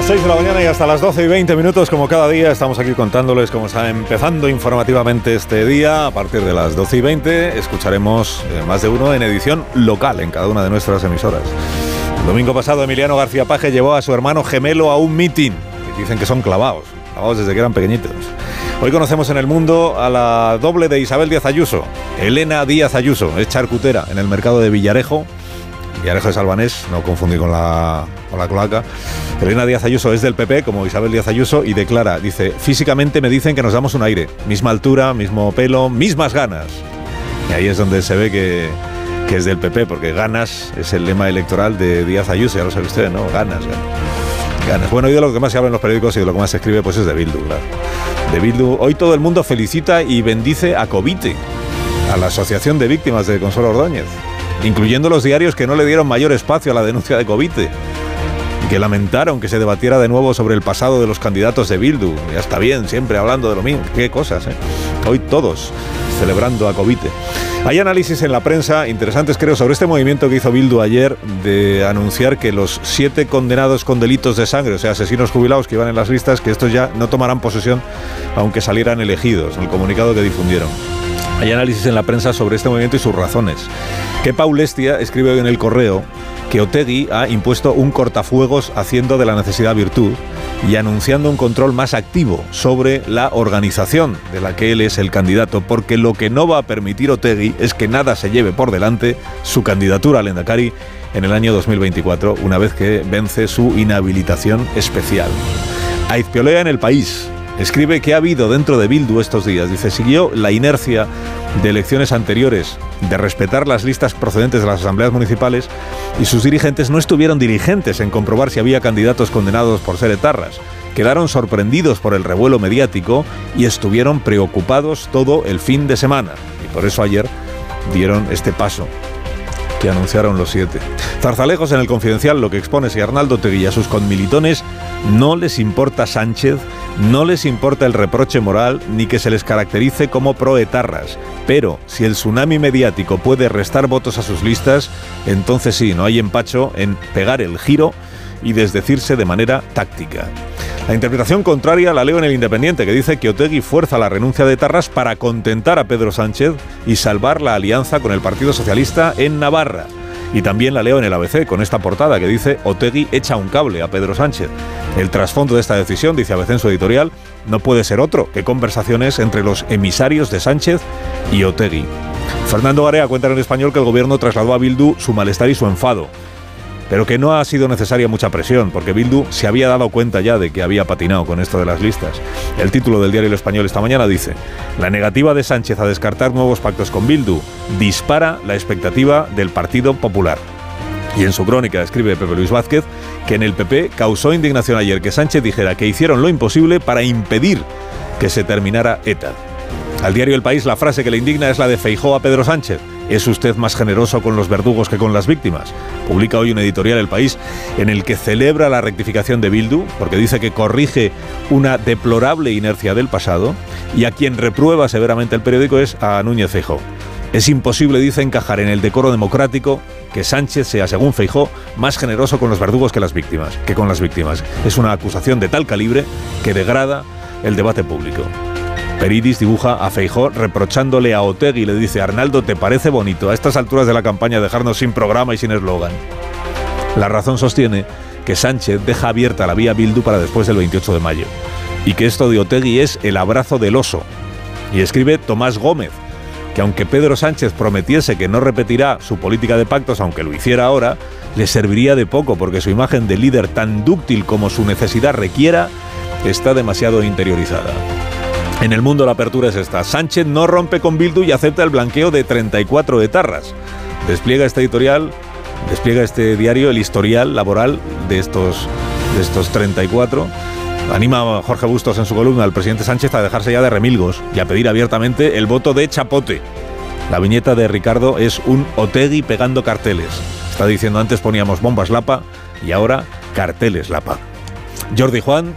Las 6 de la mañana y hasta las 12 y 20 minutos, como cada día, estamos aquí contándoles cómo está empezando informativamente este día. A partir de las 12 y 20 escucharemos eh, más de uno en edición local en cada una de nuestras emisoras. El domingo pasado, Emiliano García Paje llevó a su hermano gemelo a un meeting. Y dicen que son clavados, clavados desde que eran pequeñitos. Hoy conocemos en el mundo a la doble de Isabel Díaz Ayuso, Elena Díaz Ayuso, es charcutera en el mercado de Villarejo. Villarejo es albanés, no confundí con la, con la cloaca. Elena Díaz Ayuso es del PP, como Isabel Díaz Ayuso, y declara, dice, físicamente me dicen que nos damos un aire, misma altura, mismo pelo, mismas ganas. Y ahí es donde se ve que, que es del PP, porque ganas es el lema electoral de Díaz Ayuso, ya lo sabe usted, ¿no? Ganas, ganas. ganas. Bueno, y de lo que más se habla en los periódicos y de lo que más se escribe, pues es de Bildu, claro. De Bildu. Hoy todo el mundo felicita y bendice a Covite, a la Asociación de Víctimas de Consuelo Ordóñez, incluyendo los diarios que no le dieron mayor espacio a la denuncia de Covite que lamentaron que se debatiera de nuevo sobre el pasado de los candidatos de Bildu. Ya está bien, siempre hablando de lo mismo. Qué cosas, ¿eh? Hoy todos celebrando a Covite. Hay análisis en la prensa interesantes, creo, sobre este movimiento que hizo Bildu ayer de anunciar que los siete condenados con delitos de sangre, o sea, asesinos jubilados que iban en las listas, que estos ya no tomarán posesión aunque salieran elegidos, el comunicado que difundieron. Hay análisis en la prensa sobre este movimiento y sus razones. Que Paulestia escribe hoy en el correo que Otegui ha impuesto un cortafuegos haciendo de la necesidad virtud y anunciando un control más activo sobre la organización de la que él es el candidato, porque lo que no va a permitir Otegui es que nada se lleve por delante su candidatura al Endacari en el año 2024, una vez que vence su inhabilitación especial. Aizpiolea en el país. Escribe que ha habido dentro de Bildu estos días. Dice, siguió la inercia de elecciones anteriores, de respetar las listas procedentes de las asambleas municipales y sus dirigentes no estuvieron diligentes en comprobar si había candidatos condenados por ser etarras. Quedaron sorprendidos por el revuelo mediático y estuvieron preocupados todo el fin de semana. Y por eso ayer dieron este paso que anunciaron los siete. Zarzalejos en el Confidencial lo que expone si Arnaldo Tegui a sus conmilitones no les importa Sánchez, no les importa el reproche moral ni que se les caracterice como proetarras. Pero si el tsunami mediático puede restar votos a sus listas, entonces sí, no hay empacho en pegar el giro y desdecirse de manera táctica. La interpretación contraria la leo en el Independiente, que dice que Otegui fuerza la renuncia de Tarras para contentar a Pedro Sánchez y salvar la alianza con el Partido Socialista en Navarra. Y también la leo en el ABC con esta portada que dice Otegui echa un cable a Pedro Sánchez. El trasfondo de esta decisión, dice ABC en su editorial, no puede ser otro que conversaciones entre los emisarios de Sánchez y Otegui. Fernando Garea cuenta en español que el gobierno trasladó a Bildu su malestar y su enfado pero que no ha sido necesaria mucha presión, porque Bildu se había dado cuenta ya de que había patinado con esto de las listas. El título del diario El Español esta mañana dice, la negativa de Sánchez a descartar nuevos pactos con Bildu dispara la expectativa del Partido Popular. Y en su crónica escribe Pepe Luis Vázquez que en el PP causó indignación ayer que Sánchez dijera que hicieron lo imposible para impedir que se terminara ETA. Al diario El País la frase que le indigna es la de Feijó a Pedro Sánchez. ¿Es usted más generoso con los verdugos que con las víctimas? Publica hoy un editorial El País en el que celebra la rectificación de Bildu, porque dice que corrige una deplorable inercia del pasado, y a quien reprueba severamente el periódico es a Núñez Feijó. Es imposible, dice, encajar en el decoro democrático que Sánchez sea, según Feijó, más generoso con los verdugos que las víctimas, que con las víctimas. Es una acusación de tal calibre que degrada el debate público. Peridis dibuja a Feijó reprochándole a Otegui le dice, Arnaldo, ¿te parece bonito a estas alturas de la campaña dejarnos sin programa y sin eslogan? La razón sostiene que Sánchez deja abierta la vía Bildu para después del 28 de mayo y que esto de Otegui es el abrazo del oso. Y escribe Tomás Gómez, que aunque Pedro Sánchez prometiese que no repetirá su política de pactos, aunque lo hiciera ahora, le serviría de poco porque su imagen de líder tan dúctil como su necesidad requiera está demasiado interiorizada. En el mundo la apertura es esta. Sánchez no rompe con Bildu y acepta el blanqueo de 34 etarras. Despliega este editorial, despliega este diario el historial laboral de estos, de estos 34. Anima a Jorge Bustos en su columna al presidente Sánchez a dejarse ya de remilgos y a pedir abiertamente el voto de chapote. La viñeta de Ricardo es un Otegui pegando carteles. Está diciendo antes poníamos bombas lapa y ahora carteles lapa. Jordi Juan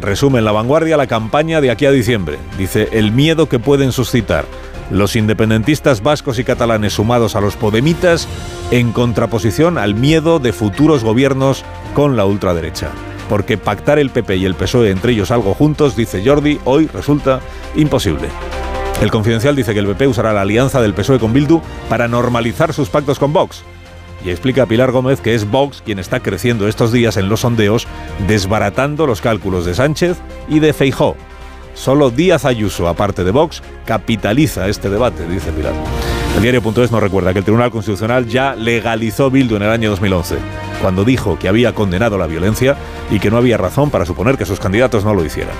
resume en la vanguardia la campaña de aquí a diciembre. Dice el miedo que pueden suscitar los independentistas vascos y catalanes sumados a los podemitas en contraposición al miedo de futuros gobiernos con la ultraderecha. Porque pactar el PP y el PSOE entre ellos algo juntos, dice Jordi, hoy resulta imposible. El Confidencial dice que el PP usará la alianza del PSOE con Bildu para normalizar sus pactos con Vox. Y explica Pilar Gómez que es Vox quien está creciendo estos días en los sondeos, desbaratando los cálculos de Sánchez y de Feijó. Solo Díaz Ayuso, aparte de Vox, capitaliza este debate, dice Pilar. El diario.es nos recuerda que el Tribunal Constitucional ya legalizó Bildu en el año 2011, cuando dijo que había condenado la violencia y que no había razón para suponer que sus candidatos no lo hicieran.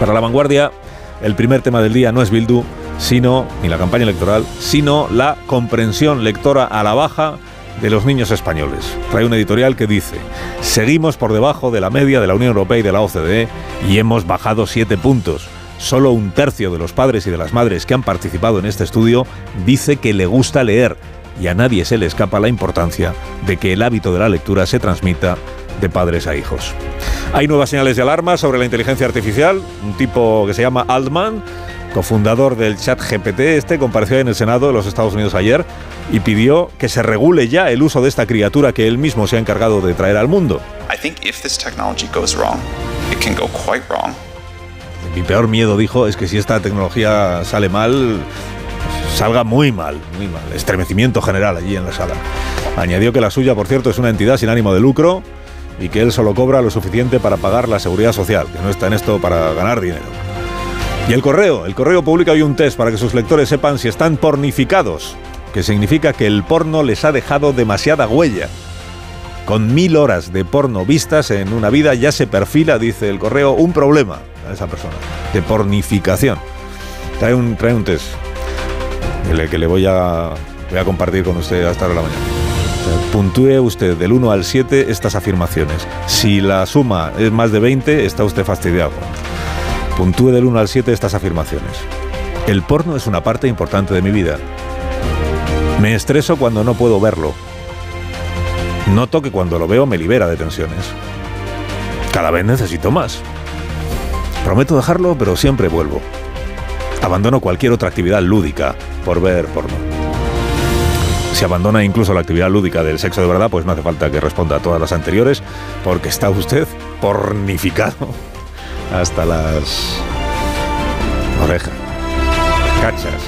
Para la vanguardia, el primer tema del día no es Bildu, sino, ni la campaña electoral, sino la comprensión lectora a la baja de los niños españoles. Trae un editorial que dice, seguimos por debajo de la media de la Unión Europea y de la OCDE y hemos bajado siete puntos. Solo un tercio de los padres y de las madres que han participado en este estudio dice que le gusta leer y a nadie se le escapa la importancia de que el hábito de la lectura se transmita de padres a hijos. Hay nuevas señales de alarma sobre la inteligencia artificial. Un tipo que se llama Altman, cofundador del chat GPT, este compareció en el Senado de los Estados Unidos ayer y pidió que se regule ya el uso de esta criatura que él mismo se ha encargado de traer al mundo. Mi peor miedo, dijo, es que si esta tecnología sale mal, salga muy mal, muy mal. Estremecimiento general allí en la sala. Añadió que la suya, por cierto, es una entidad sin ánimo de lucro y que él solo cobra lo suficiente para pagar la seguridad social, que no está en esto para ganar dinero. Y el correo, el correo publica hoy un test para que sus lectores sepan si están pornificados, que significa que el porno les ha dejado demasiada huella. Con mil horas de porno vistas en una vida ya se perfila, dice el correo, un problema a esa persona, de pornificación. Trae un, trae un test que le, voy, a, voy a compartir con usted hasta ahora la mañana. puntúe usted del 1 al 7 estas afirmaciones. Si la suma es más de 20, está usted fastidiado. Puntúe del 1 al 7 estas afirmaciones. El porno es una parte importante de mi vida. Me estreso cuando no puedo verlo. Noto que cuando lo veo me libera de tensiones. Cada vez necesito más. Prometo dejarlo, pero siempre vuelvo. Abandono cualquier otra actividad lúdica por ver porno. Si abandona incluso la actividad lúdica del sexo de verdad, pues no hace falta que responda a todas las anteriores, porque está usted pornificado hasta las orejas. Cachas.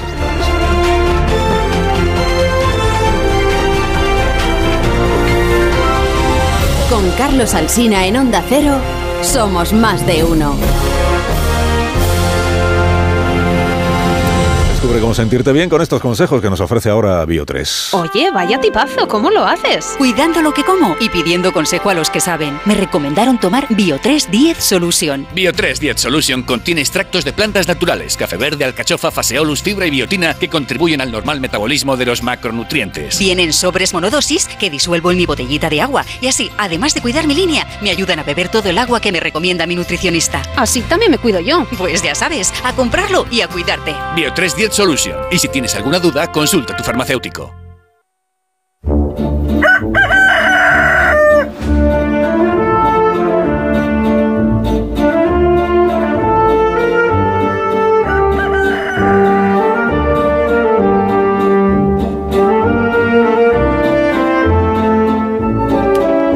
Con Carlos Alsina en Onda Cero, somos más de uno. Descubre cómo sentirte bien con estos consejos que nos ofrece ahora Bio3. Oye, vaya tipazo, ¿cómo lo haces? Cuidando lo que como y pidiendo consejo a los que saben. Me recomendaron tomar Bio3 10 Solution. Bio3 10 Solution contiene extractos de plantas naturales, café verde, alcachofa, faseolus, fibra y biotina que contribuyen al normal metabolismo de los macronutrientes. Vienen sobres monodosis que disuelvo en mi botellita de agua y así, además de cuidar mi línea, me ayudan a beber todo el agua que me recomienda mi nutricionista. Así también me cuido yo. Pues ya sabes, a comprarlo y a cuidarte. Bio3 10 Solution. Y si tienes alguna duda, consulta a tu farmacéutico.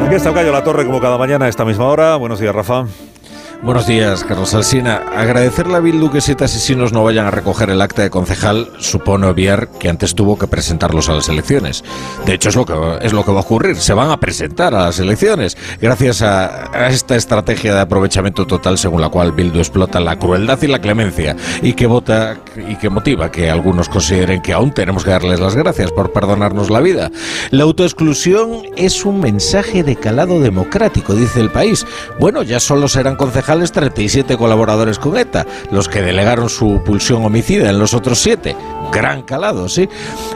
Aquí está Cayo La Torre como cada mañana a esta misma hora. Buenos días, Rafa. Buenos días, Carlos Alsina. Agradecerle a Bildu que siete asesinos no vayan a recoger el acta de concejal supone obviar que antes tuvo que presentarlos a las elecciones. De hecho, es lo que, es lo que va a ocurrir. Se van a presentar a las elecciones gracias a, esta estrategia de aprovechamiento total según la cual Bildu explota la crueldad y la clemencia y que vota y que motiva que algunos consideren que aún tenemos que darles las gracias por perdonarnos la vida. La autoexclusión es un mensaje de calado democrático, dice el país. Bueno, ya solo serán concejales 37 colaboradores con ETA, los que delegaron su pulsión homicida en los otros siete. gran calado, ¿sí?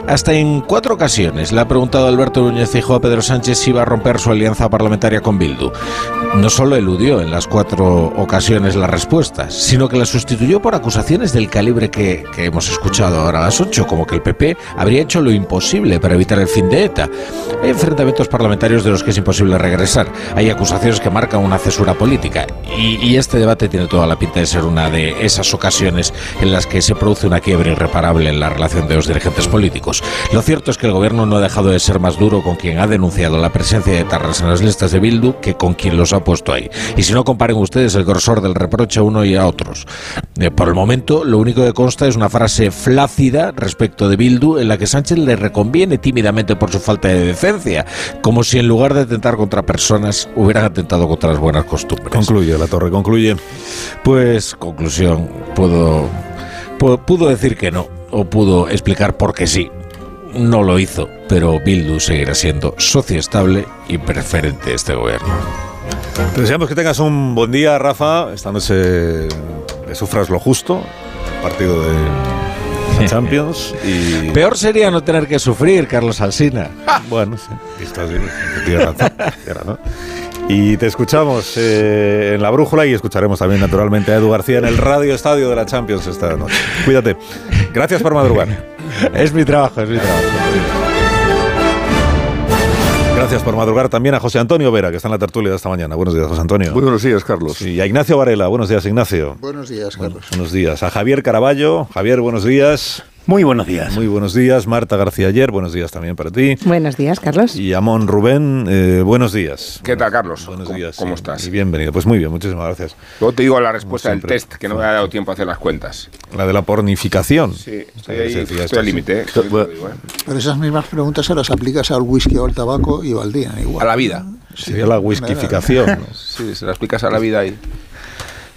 Hasta en cuatro ocasiones le ha preguntado Alberto Núñez Feijóo a Pedro Sánchez si iba a romper su alianza parlamentaria con Bildu. No solo eludió en las cuatro ocasiones las respuestas, sino que las sustituyó por acusaciones del calibre que, que hemos escuchado ahora a las ocho, como que el PP habría hecho lo imposible para evitar el fin de ETA. Hay enfrentamientos parlamentarios de los que es imposible regresar. Hay acusaciones que marcan una cesura política. Y, y este debate tiene toda la pinta de ser una de esas ocasiones en las que se produce una quiebra irreparable en la relación de los dirigentes políticos. Lo cierto es que el gobierno no ha dejado de ser más duro con quien ha denunciado la presencia de tarras en las listas de Bildu que con quien los ha puesto ahí. Y si no comparen ustedes el grosor del reproche a uno y a otros. Eh, por el momento, lo único que consta es una frase flácida respecto de Bildu en la que Sánchez le reconviene tímidamente por su falta de decencia, como si en lugar de atentar contra personas hubieran atentado contra las buenas costumbres. Concluye, la torre, concluye. Pues, conclusión, puedo, puedo, pudo decir que no, o pudo explicar por qué sí. No lo hizo, pero Bildu seguirá siendo socio estable y preferente de este gobierno. Te deseamos que tengas un buen día, Rafa. Esta noche le sufras lo justo, partido de Champions. Y Peor sería no tener que sufrir, Carlos Alsina. bueno, sí, bien, razón. Y te escuchamos eh, en la brújula y escucharemos también naturalmente a Edu García en el Radio Estadio de la Champions esta noche. Cuídate. Gracias por madrugar. Es mi trabajo, es mi trabajo. Gracias por madrugar también a José Antonio Vera, que está en la tertulia de esta mañana. Buenos días, José Antonio. Muy buenos días, Carlos. Y a Ignacio Varela. Buenos días, Ignacio. Buenos días, Carlos. Buenos días. A Javier Caraballo. Javier, buenos días. Muy buenos días. Muy buenos días. Marta García Ayer, buenos días también para ti. Buenos días, Carlos. Y Amón Rubén, eh, buenos días. ¿Qué tal, Carlos? Buenos ¿Cómo- días. ¿Cómo sí. estás? Y bienvenido. Pues muy bien, muchísimas gracias. Luego te digo la respuesta del test, que no me ha dado tiempo a hacer las cuentas. La de la pornificación. Sí, estoy Sí, ahí, sí, sí, estoy esto al sí. límite. ¿eh? Pero esas mismas preguntas se las aplicas al whisky o al tabaco y valdrían igual. A la vida. Sería la whiskificación. ¿no? Sí, se la explicas a la vida ahí.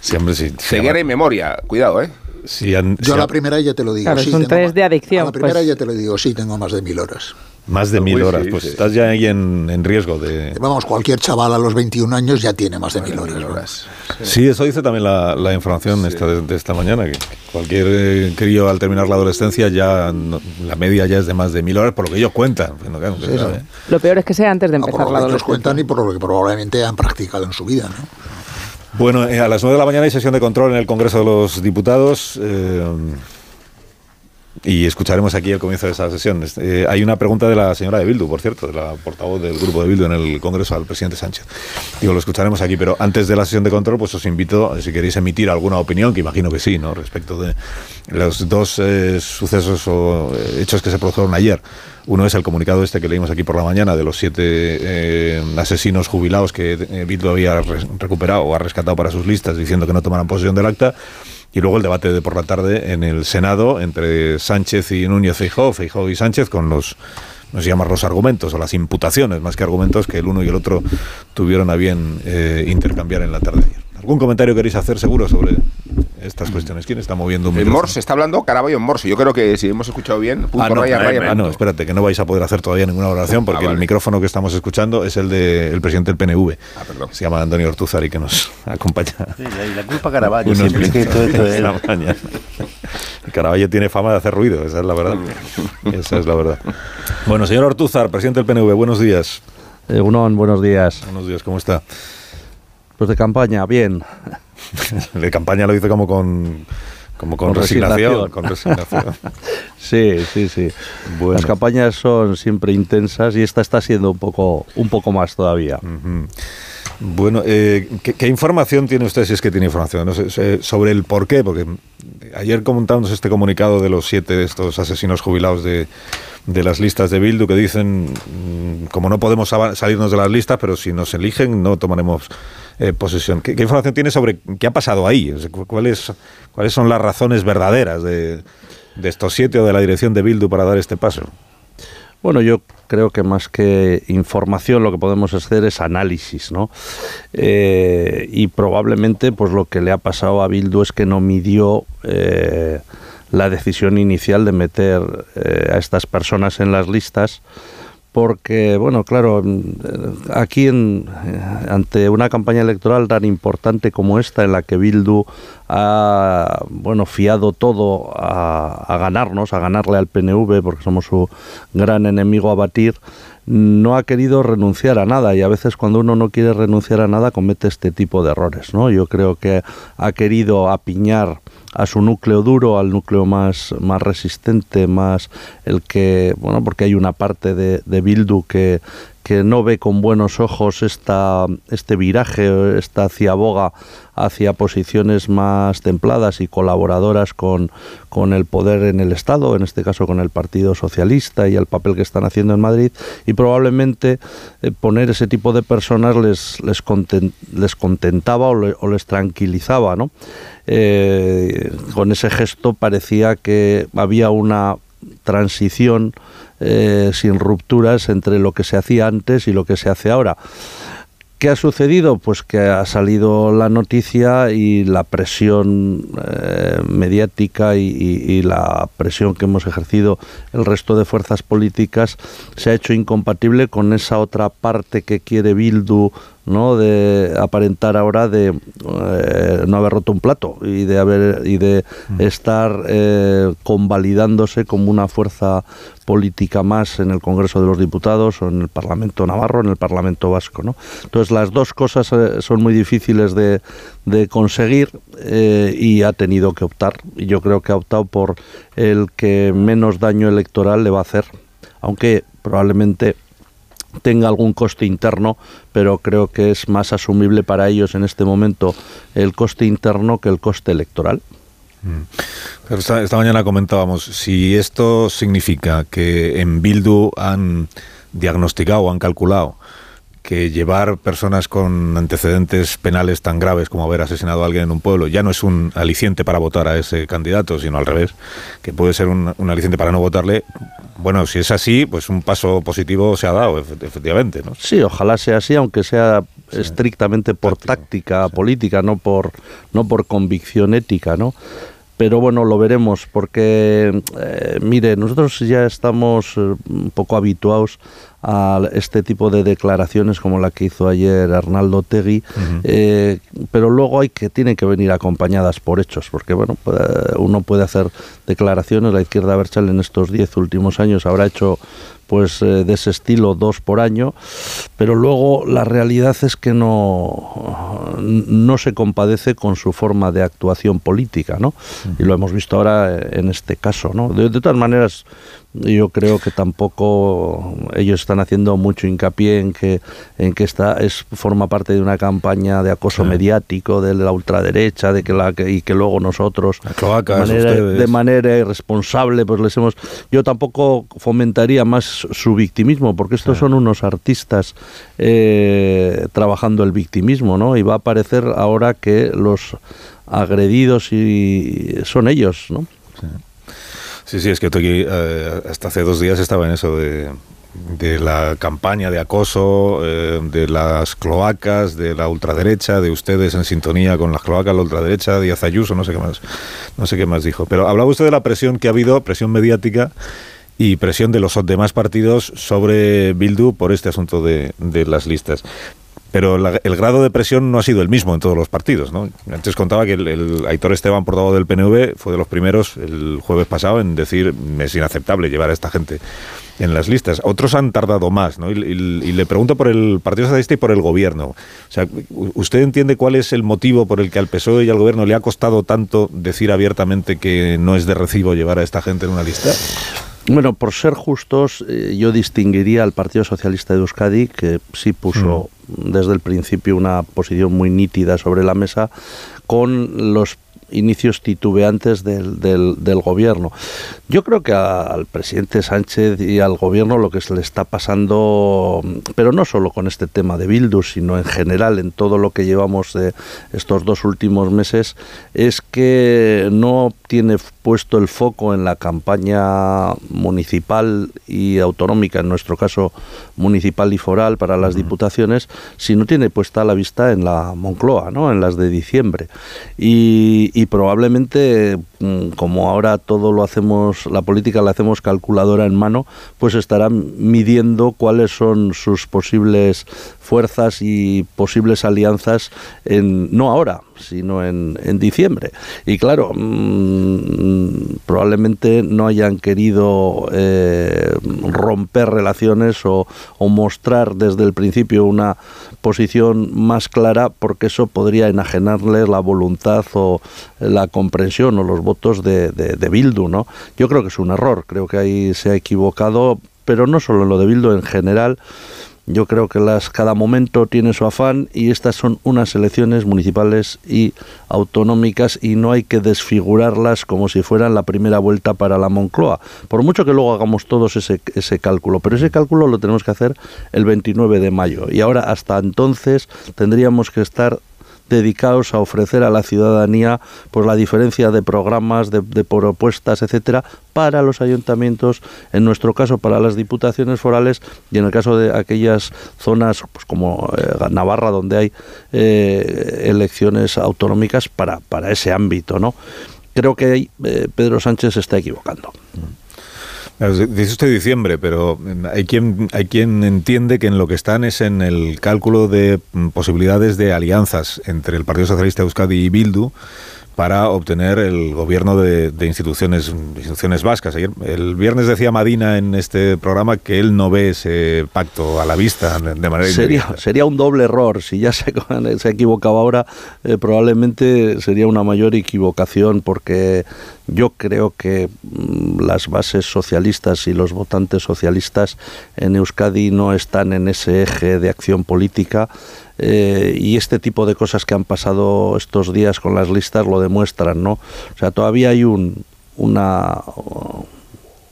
Siempre sí. Ceguera y memoria, cuidado, ¿eh? Si han- Yo si a la han- primera ya te lo digo. Claro, sí, es un test de adicción, A la primera pues. ya te lo digo, sí, tengo más de mil horas. más de mil Uy, horas. sí, pues sí. estás ya ahí en, en riesgo de. Vamos, cualquier chaval a los 21 años ya tiene más de mil horas. ¿no? Horas. Sí, eso dice también la, la información esta de, de esta mañana, que cualquier eh, crío al terminar la adolescencia ya no- la media ya es de más de mil horas, por lo que ellos cuentan. Bueno, claro, Sí, sabe. sí. Lo peor es que sea antes de No, empezar por la lo que ellos cuentan y por lo que probablemente han practicado en su vida. ¿no? Bueno, eh, a las 9 de la mañana hay sesión de control en el Congreso de los Diputados. eh, y escucharemos aquí el comienzo de esa sesión. Eh, hay una pregunta de la señora de Bildu, por cierto, de la portavoz del grupo de Bildu en el Congreso al presidente Sánchez. Digo, lo escucharemos aquí, pero antes de la sesión de control, pues os invito, eh, si queréis emitir alguna opinión, que imagino que sí, ¿no? Respecto de los dos eh, sucesos o hechos que se produjeron ayer. Uno es el comunicado este que leímos aquí por la mañana de los siete asesinos jubilados que Bildu había re- recuperado o ha rescatado para sus listas, diciendo que no tomaran posesión del acta. Y luego el debate de por la tarde en el Senado entre Sánchez y Núñez Feijóo, Feijóo y Sánchez, con los, no sé llamar los argumentos o las imputaciones, más que argumentos que el uno y el otro tuvieron a bien eh, intercambiar en la tarde. ¿Algún comentario queréis hacer seguro sobre estas cuestiones? ¿Quién está moviendo un En micrófono? Morse, está hablando Caraballo en Morse. Yo creo que si hemos escuchado bien, punto, Ah no, raya, raya, ah, no, espérate, que no vais a poder hacer todavía ninguna oración porque Ah, vale. el micrófono que estamos escuchando es el del presidente del PNV. Ah, perdón. Se llama Antonio Ortuzar y que nos acompaña. Sí, la, culpa Caraballo unos siempre, que minutos todo esto de. El Caraballo tiene fama de hacer ruido, esa es la verdad. Esa es la verdad. Bueno, señor Ortuzar, presidente del PNV, buenos días. Eh, Unón, buenos días. Buenos días, ¿cómo está? Pues de campaña, bien. De campaña lo hizo como con, como con, Con resignación. resignación. Con resignación. Sí, sí, sí. Bueno. Las campañas son siempre intensas y esta está siendo un poco, un poco más todavía. Bueno, eh, ¿qué, qué información tiene usted, si es que tiene información, no sé, sobre el por qué? Porque ayer comentábamos este comunicado de los siete de estos asesinos jubilados de, de las listas de Bildu que dicen, mm, como no podemos salirnos de las listas, pero si nos eligen no tomaremos eh, posesión. ¿Qué, qué información tiene sobre qué ha pasado ahí? O sea, cu- ¿cuáles, ¿Cuáles son las razones verdaderas de, de estos siete o de la dirección de Bildu para dar este paso? Bueno, yo creo que más que información lo que podemos hacer es análisis, ¿no? Eh, y probablemente pues lo que le ha pasado a Bildu es que no midió eh, la decisión inicial de meter eh, a estas personas en las listas porque, bueno, claro, mm, aquí en, eh, ante una campaña electoral tan importante como esta, en la que Bildu ha, bueno, fiado todo a, a ganarnos, a ganarle al PNV, porque somos su gran enemigo a batir, no ha querido renunciar a nada y a veces cuando uno no quiere renunciar a nada comete este tipo de errores, ¿no? Yo creo que ha querido apiñar a su núcleo duro, al núcleo más, más resistente, más el que, bueno, porque hay una parte de, de Bildu que, que no ve con buenos ojos esta, este viraje, esta ciaboga hacia posiciones más templadas y colaboradoras con, con el poder en el Estado, en este caso con el Partido Socialista y el papel que están haciendo en Madrid, y probablemente eh, poner ese tipo de personas les, les, les contentaba o, les tranquilizaba, ¿no? Eh, con ese gesto parecía que había una transición eh, sin rupturas entre lo que se hacía antes y lo que se hace ahora. ¿Qué ha sucedido? Pues que ha salido la noticia y la presión eh, mediática y, la presión que hemos ejercido el resto de fuerzas políticas se ha hecho incompatible con esa otra parte que quiere Bildu ¿no? de aparentar ahora de eh, no haber roto un plato y de haber y de mm. estar eh, convalidándose como una fuerza política más en el Congreso de los Diputados o en el Parlamento Navarro, en el Parlamento Vasco, ¿no? Entonces las dos cosas eh, son muy difíciles de, de conseguir y ha tenido que optar. Y yo creo que ha optado por el que menos daño electoral le va a hacer, aunque probablemente tenga algún coste interno, pero creo que es más asumible para ellos en este momento el coste interno que el coste electoral. Pero esta, esta, mañana comentábamos, si esto significa que en Bildu han diagnosticado han calculado que llevar personas con antecedentes penales tan graves como haber asesinado a alguien en un pueblo ya no es un aliciente para votar a ese candidato, sino al revés, que puede ser un, un aliciente para no votarle, bueno, si es así, pues un paso positivo se ha dado, efectivamente. ¿no? Sí, ojalá sea así, aunque sea sí. estrictamente por Táctico, táctica sí. política, no por, no por convicción ética, ¿no? pero bueno, lo veremos porque, eh, mire, nosotros ya estamos un poco habituados a este tipo de declaraciones como la que hizo ayer Arnaldo Tegui, uh -huh. eh, pero luego hay que tienen que venir acompañadas por hechos, porque bueno, uno puede hacer declaraciones, la izquierda Berchal en estos diez últimos años habrá hecho pues eh, de ese estilo dos por año, pero luego la realidad es que no, no se compadece con su forma de actuación política, ¿no? Y lo hemos visto ahora en este caso, ¿no? De, de todas maneras, yo creo que tampoco ellos están haciendo mucho hincapié en que en que esta es forma parte de una campaña de acoso sí. mediático de la ultraderecha de que la que, y que luego nosotros de, manera, de, manera, irresponsable pues les hemos yo tampoco fomentaría más su victimismo porque estos sí. son unos artistas eh, trabajando el victimismo no y va a aparecer ahora que los agredidos y son ellos no sí. Sí, sí, es que aquí, eh, hasta hace dos días estaba en eso de, de la campaña de acoso, eh, de las cloacas, de la ultraderecha, de ustedes en sintonía con las cloacas, la ultraderecha, Díaz Ayuso, no sé qué más, no sé qué más dijo. Pero hablaba usted de la presión que ha habido, presión mediática y presión de los demás partidos sobre Bildu por este asunto de, de las listas pero la, el grado de presión no ha sido el mismo en todos los partidos. ¿no? Antes contaba que el, el Aitor Esteban, portavoz del PNV, fue de los primeros el jueves pasado en decir es inaceptable llevar a esta gente en las listas. Otros han tardado más, ¿no? Y, y, y, le pregunto por el Partido Socialista y por el Gobierno. O sea, ¿usted entiende cuál es el motivo por el que al PSOE y al Gobierno le ha costado tanto decir abiertamente que no es de recibo llevar a esta gente en una lista? Bueno, por ser justos, eh, yo distinguiría al Partido Socialista de Euskadi, que sí puso mm. desde el principio una posición muy nítida sobre la mesa, con los inicios titubeantes del, del, del, gobierno. Yo creo que a, al presidente Sánchez y al gobierno lo que se le está pasando, pero no solo con este tema de Bildu, sino en general en todo lo que llevamos de estos dos últimos meses, es que no tiene puesto el foco en la campaña municipal y autonómica, en nuestro caso municipal y foral para las diputaciones, sino tiene puesta la vista en la Moncloa, ¿no? en las de diciembre. Y, y y probablemente mm, como ahora todo lo hacemos, la política la hacemos calculadora en mano, pues estará midiendo cuáles son sus posibles fuerzas y posibles alianzas en no ahora, sino en, en diciembre. Y claro, mm, probablemente no hayan querido eh, romper relaciones o, o mostrar desde el principio una posición más clara porque eso podría enajenarles la voluntad o la comprensión o los votos de, de, de Bildu, ¿no? Yo creo que es un error, creo que ahí se ha equivocado, pero no solo en lo de Bildu, en general yo creo que las, cada momento tiene su afán y estas son unas elecciones municipales y autonómicas y no hay que desfigurarlas como si fueran la primera vuelta para la Moncloa. Por mucho que luego hagamos todos ese, ese cálculo, pero ese cálculo lo tenemos que hacer el 29 de mayo y ahora hasta entonces tendríamos que estar dedicados a ofrecer a la ciudadanía pues la diferencia de programas, de, propuestas, etcétera, para los ayuntamientos, en nuestro caso para las diputaciones forales y en el caso de aquellas zonas pues, como eh, Navarra donde hay eh, elecciones autonómicas para, para ese ámbito, ¿no? Creo que eh, Pedro Sánchez se está equivocando. Dice usted diciembre, pero hay quien, hay quien entiende que en lo que están es en el cálculo de posibilidades de alianzas entre el Partido Socialista Euskadi y Bildu para obtener el gobierno de, de instituciones, instituciones vascas. Ayer, el viernes decía Madina en este programa que él no ve ese pacto a la vista de manera sería, sería un doble error. Si ya se, equivocado ahora, eh, probablemente sería una mayor equivocación porque yo creo que mmm, las bases socialistas y los votantes socialistas en Euskadi no están en ese eje de acción política. Eh, y este tipo de cosas que han pasado estos días con las listas lo demuestran, ¿no? O sea, todavía hay un, una,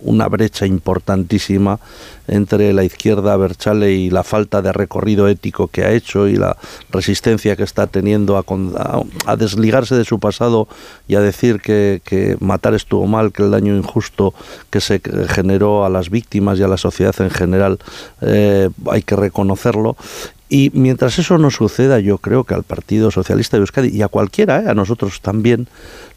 una brecha importantísima entre la izquierda Berchale y la falta de recorrido ético que ha hecho y la resistencia que está teniendo a, desligarse de su pasado y a decir que, que, matar estuvo mal, que el daño injusto que se generó a las víctimas y a la sociedad en general eh, hay que reconocerlo y mientras eso no suceda, yo creo que al Partido Socialista de Euskadi y a cualquiera, ¿eh? a nosotros también,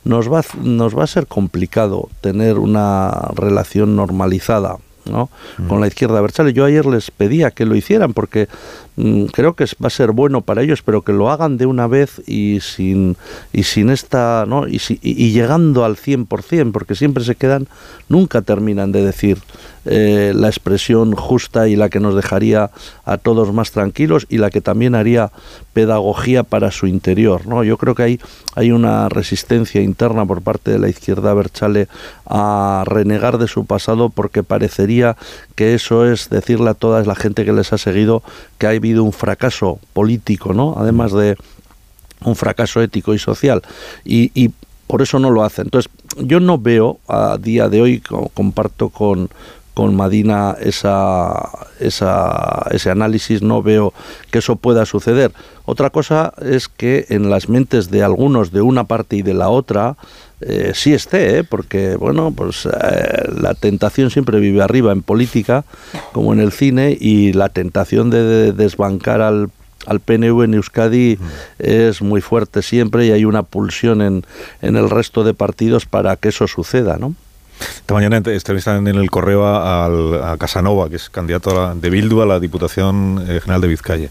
nos va, nos va a ser complicado tener una relación normalizada ¿no? Mm. con la izquierda Berchale. Yo ayer les pedía que lo hicieran porque mm, creo que va a ser bueno para ellos, pero que lo hagan de una vez y sin, y sin esta, ¿no? Y, si, y, y llegando al 100%, porque siempre se quedan, nunca terminan de decir eh, la expresión justa y la que nos dejaría a todos más tranquilos y la que también haría pedagogía para su interior. ¿no? Yo creo que hay, hay una resistencia interna por parte de la izquierda Berchale a renegar de su pasado porque parecería que eso es decirle a toda la gente que les ha seguido que ha habido un fracaso político, ¿no? además de un fracaso ético y social. Y, y por eso no lo hacen. Entonces, yo no veo a día de hoy, comparto con, con Madina esa, esa, ese análisis, no veo que eso pueda suceder. Otra cosa es que en las mentes de algunos de una parte y de la otra eh, sí esté, ¿eh? porque bueno, pues eh, la tentación siempre vive arriba en política como en el cine y la tentación de, de desbancar al al PNV en Euskadi es muy fuerte siempre y hay una pulsión en, en el resto de partidos para que eso suceda, ¿no? Esta mañana entrevistan en el correo a, Casanova, que es candidato de Bildu a la Diputación eh, General de Vizcaya.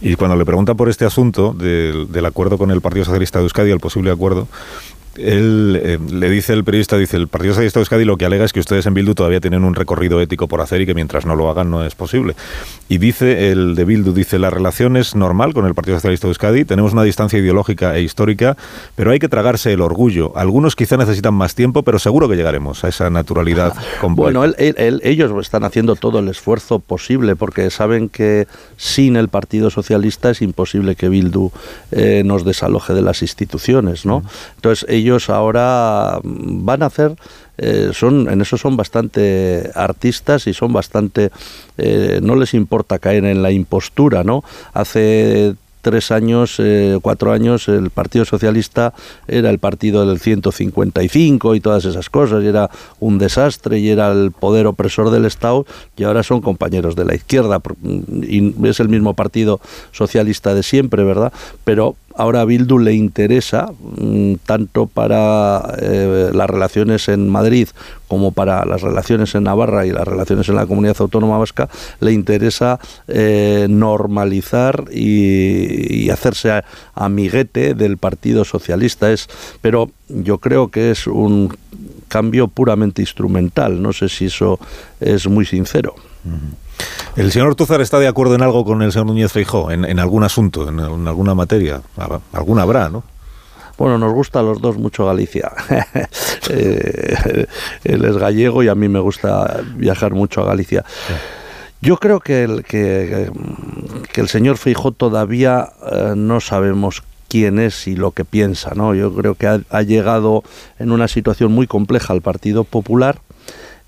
Y cuando le pregunta por este asunto del, del acuerdo con el Partido Socialista de Euskadi, el posible acuerdo, él eh, le dice el periodista, dice, el Partido Socialista de Euskadi lo que alega es que ustedes en Bildu todavía tienen un recorrido ético por hacer y que mientras no lo hagan no es posible. Y dice el de Bildu, dice, la relación es normal con el Partido Socialista de Euskadi, tenemos una distancia ideológica e histórica, pero hay que tragarse el orgullo. Algunos quizá necesitan más tiempo, pero seguro que llegaremos a esa naturalidad completa. Bueno, él, él, ellos están haciendo todo el esfuerzo posible porque saben que sin el Partido Socialista es imposible que Bildu eh, nos desaloje de las instituciones, ¿no? Entonces, ellos ellos ahora van a hacer eh, son en eso son bastante artistas y son bastante eh, no les importa caer en la impostura no hace tres años, eh, cuatro años, el Partido Socialista era el partido del 155 y todas esas cosas, y era un desastre y era el poder opresor del Estado, y ahora son compañeros de la izquierda, y es el mismo Partido Socialista de siempre, ¿verdad? Pero ahora a Bildu le interesa, mm, tanto para eh, las relaciones en Madrid como para las relaciones en Navarra y las relaciones en la comunidad autónoma vasca, le interesa eh, normalizar y, y hacerse amiguete del Partido Socialista. Es, pero yo creo que es un cambio puramente instrumental. No sé si eso es muy sincero. ¿El señor Ortúzar está de acuerdo en algo con el señor Núñez Feijó? ¿En, algún asunto, en, alguna materia? Alguna habrá, ¿no? Bueno, nos gusta a los dos mucho Galicia. Eh, él es gallego y a mí me gusta viajar mucho a Galicia. Yo creo que el, que, el señor Feijó todavía eh, no sabemos quién es y lo que piensa, ¿no? Yo creo que ha llegado en una situación muy compleja al Partido Popular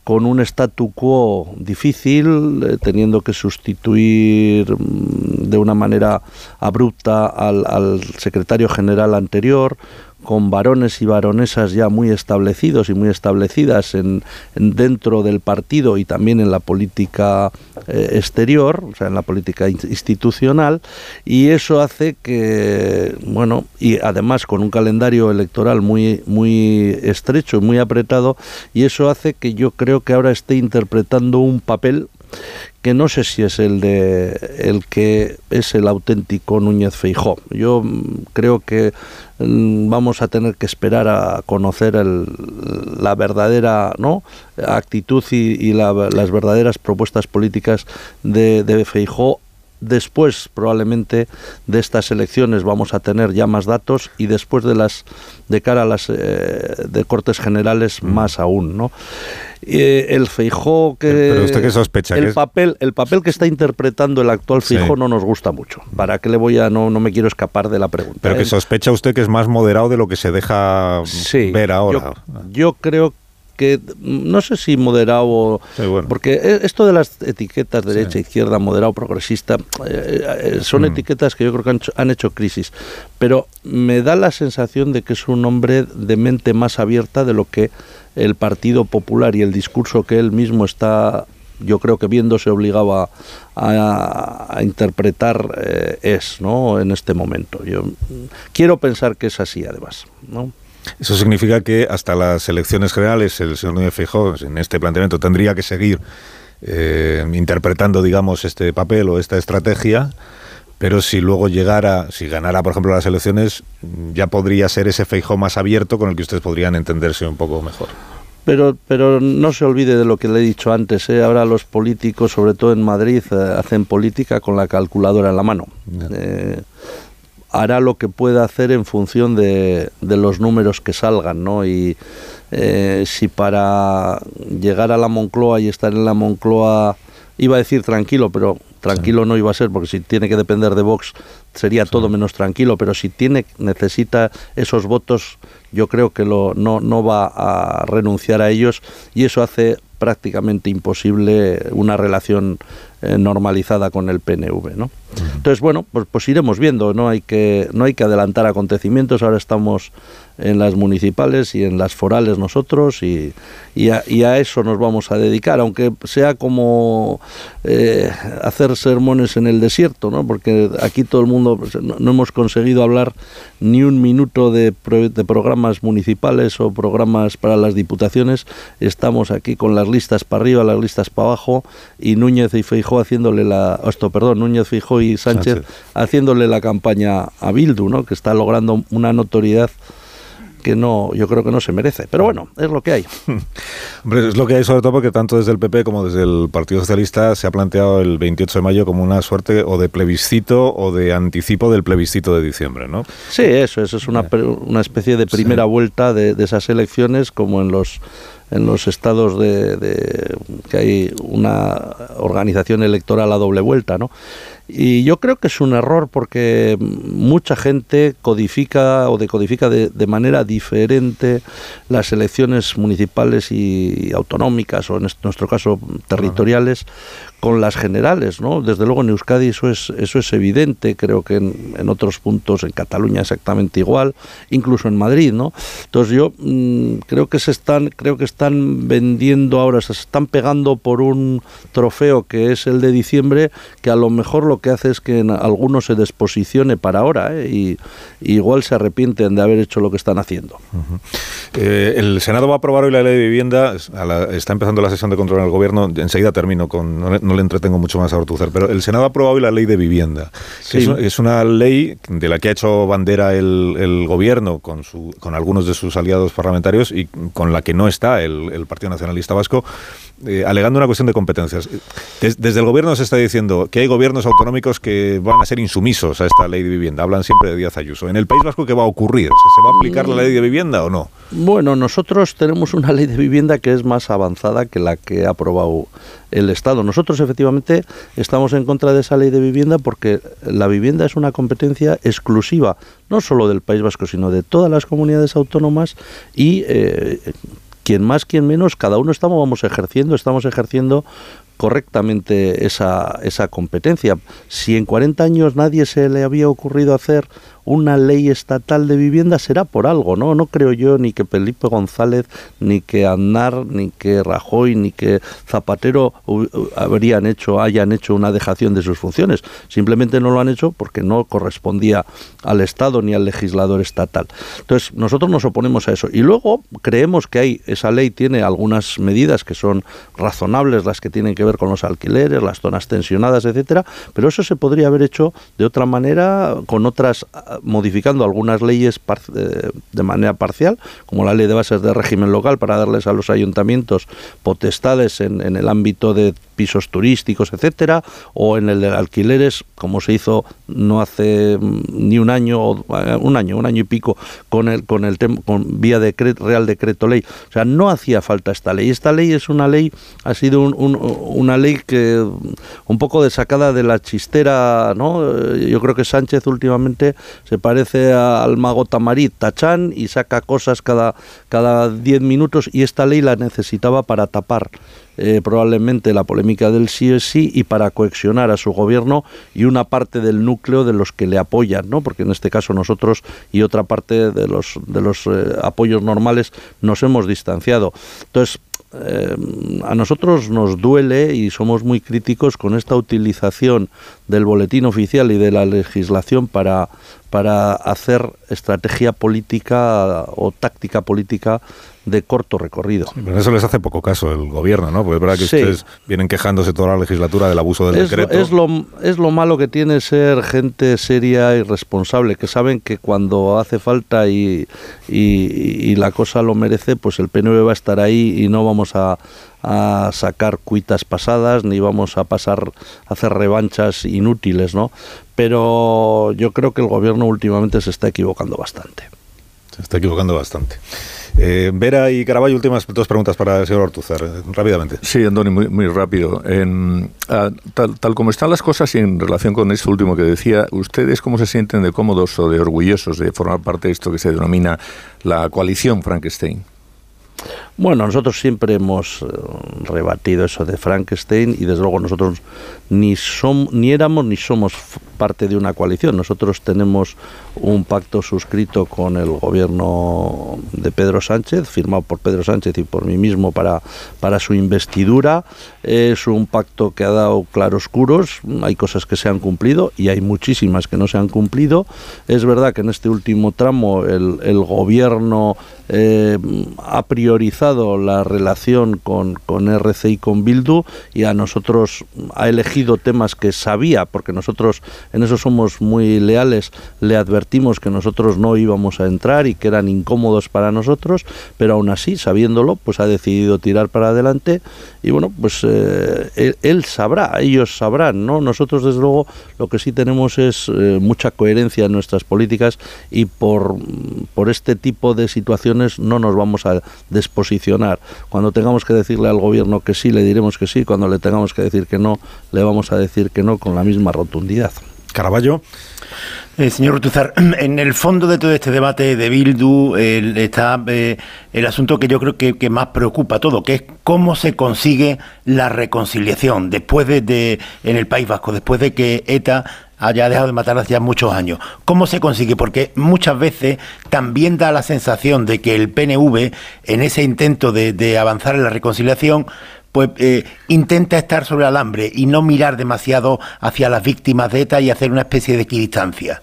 con un statu quo difícil, eh, teniendo que sustituir mm, de una manera abrupta al, al secretario general anterior, con varones y varonesas ya muy establecidos y muy establecidas en, en dentro del partido y también en la política eh, exterior, o sea, en la política in- institucional, y eso hace que, bueno, y además con un calendario electoral muy, muy estrecho y muy apretado, y eso hace que yo creo que ahora esté interpretando un papel que no sé si es el de el que es el auténtico Núñez Feijó. Yo mm, creo que mm, vamos a tener que esperar a conocer el- la verdadera actitud y, y la- las verdaderas propuestas políticas de, de Feijó Después, probablemente, de estas elecciones vamos a tener ya más datos y después de las de cara a las eh, de cortes generales más aún, ¿no? Eh, el Feijó que Pero usted qué sospecha, el que papel el papel que está interpretando el actual Sí. Feijó no nos gusta mucho. ¿Para qué le voy a no no me quiero escapar de la pregunta? Pero que ¿eh? sospecha usted que es más moderado de lo que se deja ver ahora. Yo creo que mm, no sé si moderado porque e- esto de las etiquetas derecha izquierda moderado progresista eh, eh, son etiquetas que yo creo que han hecho, han hecho crisis. Pero me da la sensación de que es un hombre de mente más abierta de lo que el Partido Popular y el discurso que él mismo está yo creo que viéndose obligado a, a- a interpretar eh, es no en este momento. Yo mm, quiero pensar que es así además no Eso significa que hasta las elecciones generales el señor Núñez Feijóo, en este planteamiento, tendría que seguir eh, interpretando, digamos, este papel o esta estrategia, pero si luego llegara, si ganara, por ejemplo, las elecciones, ya podría ser ese Feijóo más abierto con el que ustedes podrían entenderse un poco mejor. Pero, pero no se olvide de lo que le he dicho antes. ¿eh? Ahora los políticos, sobre todo en Madrid, eh, hacen política con la calculadora en la mano. Eh, hará lo que pueda hacer en función de, de los números que salgan, ¿no? Y eh, si para llegar a la Moncloa y estar en la Moncloa, iba a decir tranquilo, pero tranquilo no iba a ser, porque si tiene que depender de Vox sería todo menos tranquilo, pero si tiene necesita esos votos, yo creo que lo, no, no va a renunciar a ellos y eso hace prácticamente imposible una relación eh, normalizada con el PNV, ¿no? Entonces, bueno, pues, pues iremos viendo, no hay que no hay que adelantar acontecimientos, ahora estamos en las municipales y en las forales nosotros y, y, a, y a eso nos vamos a dedicar, aunque sea como eh, hacer sermones en el desierto, ¿no? Porque aquí todo el mundo pues, no, no hemos conseguido hablar ni un minuto de, pro- de programas municipales o programas para las diputaciones, estamos aquí con las listas para arriba, las listas para abajo y Núñez y Haciéndole la esto, perdón, Núñez y Sánchez, Sánchez. haciéndole la campaña a Bildu, ¿no? Que está logrando una notoriedad que no, yo creo que no se merece. Pero bueno, es lo que hay. Hombre, es lo que hay sobre todo porque tanto desde el PP como desde el Partido Socialista se ha planteado el 28 de mayo como una suerte o de plebiscito o de anticipo del plebiscito de diciembre, ¿no? Sí, eso, eso es una, una especie de primera vuelta de, de esas elecciones, como en los en los estados de, de- que hay una organización electoral a doble vuelta, ¿no? Y yo creo que es un error porque mucha gente codifica o decodifica de, de manera diferente las elecciones municipales y autonómicas o en est- nuestro caso territoriales con las generales, ¿no? Desde luego en Euskadi eso es eso es evidente, creo que en, otros puntos en Cataluña exactamente igual, incluso en Madrid, ¿no? Entonces yo mm, creo que se están, creo que están vendiendo ahora, se están pegando por un trofeo que es el de diciembre, que a lo mejor lo que hace es que en algunos se desposicione para ahora, ¿eh? y, igual se arrepienten de haber hecho lo que están haciendo. Eh, el Senado va a aprobar hoy la ley de vivienda. está empezando la sesión de control en el gobierno. Enseguida termino con. No le, entretengo mucho más a Ortuzar. Pero el Senado ha aprobado hoy la ley de vivienda. que Sí. es, es una ley de la que ha hecho bandera el, el gobierno con, su, con algunos de sus aliados parlamentarios y con la que no está el, el Partido Nacionalista Vasco. Eh, alegando una cuestión de competencias. Des- desde el gobierno se está diciendo que hay gobiernos autonómicos que van a ser insumisos a esta ley de vivienda. Hablan siempre de Díaz Ayuso. ¿En el País Vasco qué va a ocurrir? ¿Se, se va a aplicar la ley de vivienda o no? Bueno, nosotros tenemos una ley de vivienda que es más avanzada que la que ha aprobado el Estado. Nosotros efectivamente estamos en contra de esa ley de vivienda porque la vivienda es una competencia exclusiva, no solo del País Vasco, sino de todas las comunidades autónomas y eh, quien más, quien menos, cada uno estamos vamos ejerciendo, estamos ejerciendo correctamente esa, esa competencia. Si en 40 años nadie se le había ocurrido hacer una ley estatal de vivienda, será por algo, ¿no? No creo yo ni que Felipe González, ni que Aznar, ni que Rajoy, ni que Zapatero habrían hecho, hayan hecho una dejación de sus funciones. Simplemente no lo han hecho porque no correspondía al Estado ni al legislador estatal. Entonces, nosotros nos oponemos a eso. Y luego creemos que hay, esa ley tiene algunas medidas que son razonables, las que tienen que ver con los alquileres, las zonas tensionadas, etcétera, pero eso se podría haber hecho de otra manera, con otras, modificando algunas leyes eh, de manera parcial, como la ley de bases de régimen local para darles a los ayuntamientos potestades en, en el ámbito de pisos turísticos, etcétera, o en el de alquileres, como se hizo no hace mm, ni un año, eh, un año, un año y pico, con el con el con vía decreto, real decreto ley. O sea, no hacía falta esta ley. Esta ley es una ley, ha sido un- una ley que mm, un poco desacada de la chistera, ¿no? Eh, Yo creo que Sánchez últimamente se parece al mago Tamarit, Tachán, y saca cosas cada cada 10 minutos y esta ley la necesitaba para tapar eh, probablemente la polémica del sí es sí y para coexionar a su gobierno y una parte del núcleo de los que le apoyan, ¿no? Porque en este caso nosotros y otra parte de los de los eh, apoyos normales nos hemos distanciado. Entonces eh, a nosotros nos duele y somos muy críticos con esta utilización del boletín oficial y de la legislación para, para hacer estrategia política o táctica política de corto recorrido. Pero en eso les hace poco caso el gobierno, ¿no? Porque es verdad que Sí. ustedes vienen quejándose toda la legislatura del abuso del es, decreto. es lo, es lo malo que tiene ser gente seria y responsable, que saben que cuando hace falta y, y- y la cosa lo merece, pues el PNV va a estar ahí y no vamos a, a sacar cuitas pasadas ni vamos a pasar a hacer revanchas inútiles, ¿no? Pero yo creo que el gobierno últimamente se está equivocando bastante. Se está equivocando bastante. Eh, Vera y Caraballo, últimas dos preguntas para el señor Ortuzar, rápidamente. Sí, Andoni, muy, muy rápido. En, ah, tal, tal como están las cosas y en relación con esto último que decía, ¿ustedes cómo se sienten de cómodos o de orgullosos de formar parte de esto que se denomina la coalición Frankenstein? Bueno, nosotros siempre hemos eh, rebatido eso de Frankenstein y desde luego nosotros ni som, ni éramos ni somos parte de una coalición. Nosotros tenemos un pacto suscrito con el gobierno de Pedro Sánchez, firmado por Pedro Sánchez y por mí mismo para, para su investidura. Es un pacto que ha dado claroscuros, hay cosas que se han cumplido y hay muchísimas que no se han cumplido. Es verdad que en este último tramo el, el gobierno eh, ha priorizado la relación con, con RC y con Bildu y a nosotros ha elegido temas que sabía, porque nosotros en eso somos muy leales, le advertimos que nosotros no íbamos a entrar y que eran incómodos para nosotros, pero aún así, sabiéndolo, pues ha decidido tirar para adelante y bueno, pues eh, él, él sabrá, ellos sabrán, ¿no? Nosotros desde luego lo que sí tenemos es eh, mucha coherencia en nuestras políticas y por, por este tipo de situaciones no nos vamos a desposicionar. Cuando tengamos que decirle al gobierno que sí, le diremos que sí, cuando le tengamos que decir que no, le vamos a decir que no con la misma rotundidad. Caraballo. Eh, señor Rutuzar, en el fondo de todo este debate de Bildu está eh, el asunto que yo creo que, que más preocupa a todo, que es cómo se consigue la reconciliación después de, de- en el País Vasco, después de que ETA haya dejado de matar hace ya muchos años. ¿Cómo se consigue? Porque muchas veces también da la sensación de que el PNV, en ese intento de, avanzar en la reconciliación, pues eh, intenta estar sobre alambre y no mirar demasiado hacia las víctimas de ETA y hacer una especie de equidistancia.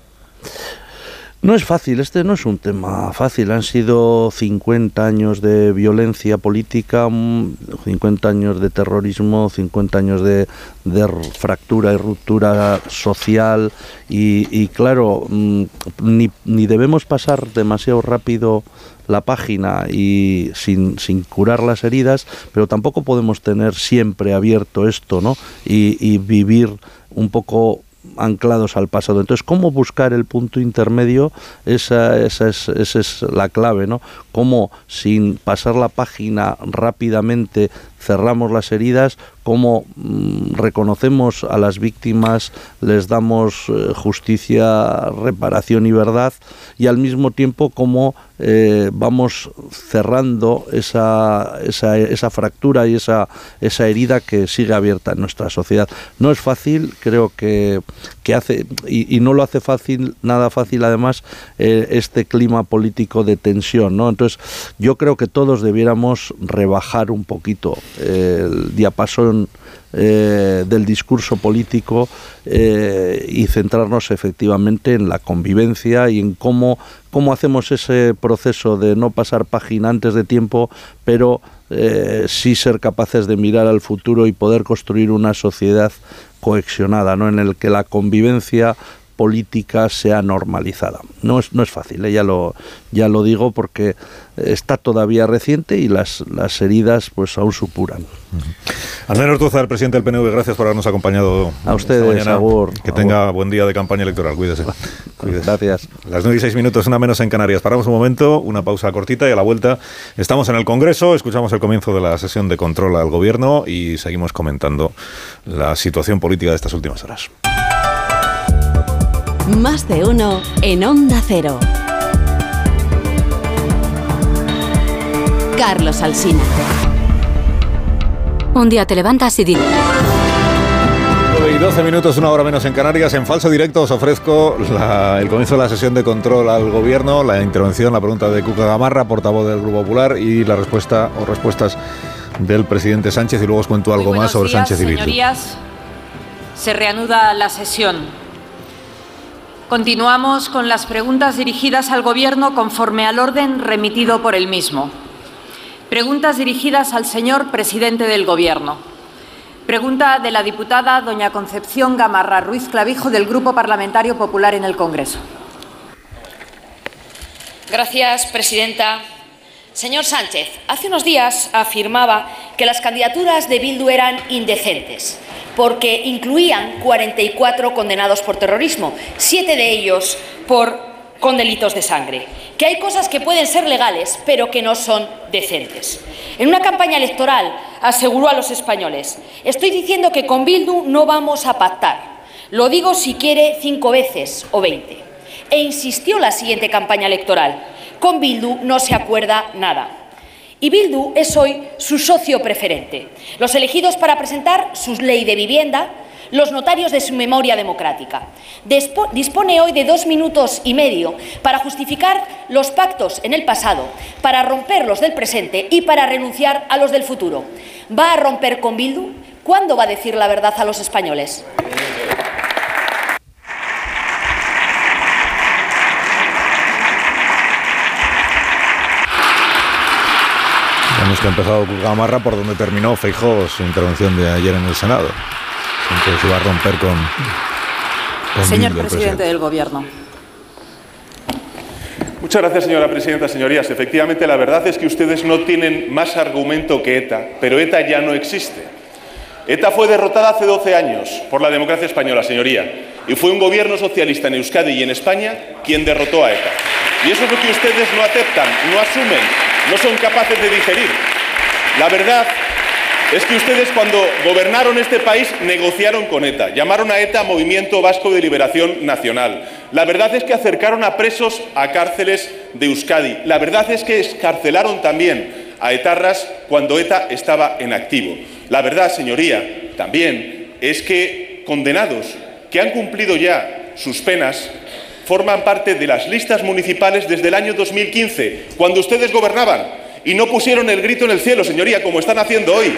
No es fácil, este no es un tema fácil. Han sido 50 años de violencia política, 50 años de terrorismo, 50 años de, de fractura y ruptura social y, y claro, mm, ni, ni debemos pasar demasiado rápido la página y sin, sin, curar las heridas, pero tampoco podemos tener siempre abierto esto, ¿no? Y, y vivir un poco anclados al pasado. Entonces, ¿cómo buscar el punto intermedio? Esa, esa, es, esa es la clave, ¿no? Cómo, sin pasar la página rápidamente, cerramos las heridas, cómo mmm, reconocemos a las víctimas, les damos eh, justicia, reparación y verdad, y al mismo tiempo cómo eh, vamos cerrando esa, esa, fractura y esa, esa herida que sigue abierta en nuestra sociedad. No es fácil, creo que, que hace, y, y no lo hace fácil, nada fácil además, eh, este clima político de tensión. ¿no? Entonces, yo creo que todos debiéramos rebajar un poquito el diapasón eh, del discurso político eh, y centrarnos efectivamente en la convivencia y en cómo, cómo hacemos ese proceso de no pasar página antes de tiempo, pero eh, sí ser capaces de mirar al futuro y poder construir una sociedad cohesionada, ¿no? en el que la convivencia política sea normalizada. No es, no es fácil, ¿eh? ya, lo, ya lo digo porque está todavía reciente y las, las heridas pues aún supuran. Uh -huh. Andrés Ortuzar, el presidente del PNV, gracias por habernos acompañado. A ustedes, Agur. Que tenga buen día de campaña electoral, cuídese. cuídese. Gracias. Las 9 y 6 minutos, una menos en Canarias. Paramos un momento, una pausa cortita y a la vuelta estamos en el Congreso, escuchamos el comienzo de la sesión de control al Gobierno y seguimos comentando la situación política de estas últimas horas. Más de uno en Onda Cero. Carlos Alsina. Un día te levantas y dices... 9 y 12 minutos, una hora menos en Canarias. En falso directo os ofrezco la, el comienzo de la sesión de control al gobierno, la intervención, la pregunta de Cuca Gamarra, portavoz del Grupo Popular, y la respuesta o respuestas del presidente Sánchez. Y luego os cuento algo más sobre días, Sánchez y Bildu. Señorías, se reanuda la sesión. Continuamos con las preguntas dirigidas al Gobierno conforme al orden remitido por el mismo. Preguntas dirigidas al señor presidente del Gobierno. Pregunta de la diputada doña Concepción Gamarra Ruiz Clavijo del Grupo Parlamentario Popular en el Congreso. Gracias, presidenta. Señor Sánchez, hace unos días afirmaba que las candidaturas de Bildu eran indecentes porque incluían 44 condenados por terrorismo, siete de ellos por, con delitos de sangre. Que hay cosas que pueden ser legales, pero que no son decentes. En una campaña electoral aseguró a los españoles, estoy diciendo que con Bildu no vamos a pactar. Lo digo si quiere cinco veces o veinte. E insistió la siguiente campaña electoral, con Bildu no se acuerda nada. Y Bildu es hoy su socio preferente. Los elegidos para presentar su ley de vivienda, los notarios de su memoria democrática. Dispone hoy de dos minutos y medio para justificar los pactos en el pasado, para romper los del presente y para renunciar a los del futuro. ¿Va a romper con Bildu? ¿Cuándo va a decir la verdad a los españoles? Hemos que ha empezado Gamarra por donde terminó Feijóo su intervención de ayer en el Senado. Entonces se va a romper con. con Señor el presidente del Gobierno. Muchas gracias, señora presidenta. Señorías, efectivamente, la verdad es que ustedes no tienen más argumento que ETA, pero ETA ya no existe. ETA fue derrotada hace 12 años por la democracia española, señoría, y fue un gobierno socialista en Euskadi y en España quien derrotó a ETA. Y eso es lo que ustedes no aceptan, no asumen, no son capaces de digerir. La verdad es que ustedes cuando gobernaron este país negociaron con ETA, llamaron a ETA Movimiento Vasco de Liberación Nacional. La verdad es que acercaron a presos a cárceles de Euskadi. La verdad es que escarcelaron también a etarras cuando ETA estaba en activo. La verdad, señoría, también es que condenados que han cumplido ya sus penas forman parte de las listas municipales desde el año 2015, cuando ustedes gobernaban y no pusieron el grito en el cielo, señoría, como están haciendo hoy.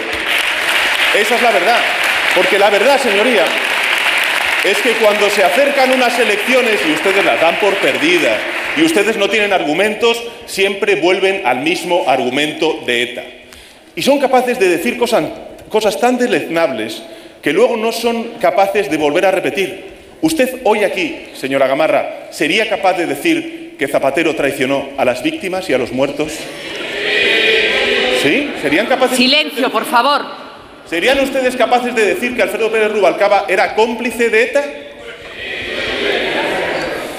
Esa es la verdad. Porque la verdad, señoría, es que cuando se acercan unas elecciones y ustedes las dan por perdidas y ustedes no tienen argumentos, siempre vuelven al mismo argumento de ETA. Y son capaces de decir cosas, cosas tan deleznables que luego no son capaces de volver a repetir. Usted hoy aquí, señora Gamarra, ¿sería capaz de decir que Zapatero traicionó a las víctimas y a los muertos? ¿Sí? ¿Serían capaces? Silencio, por favor. ¿Serían ustedes capaces de decir que Alfredo Pérez Rubalcaba era cómplice de ETA?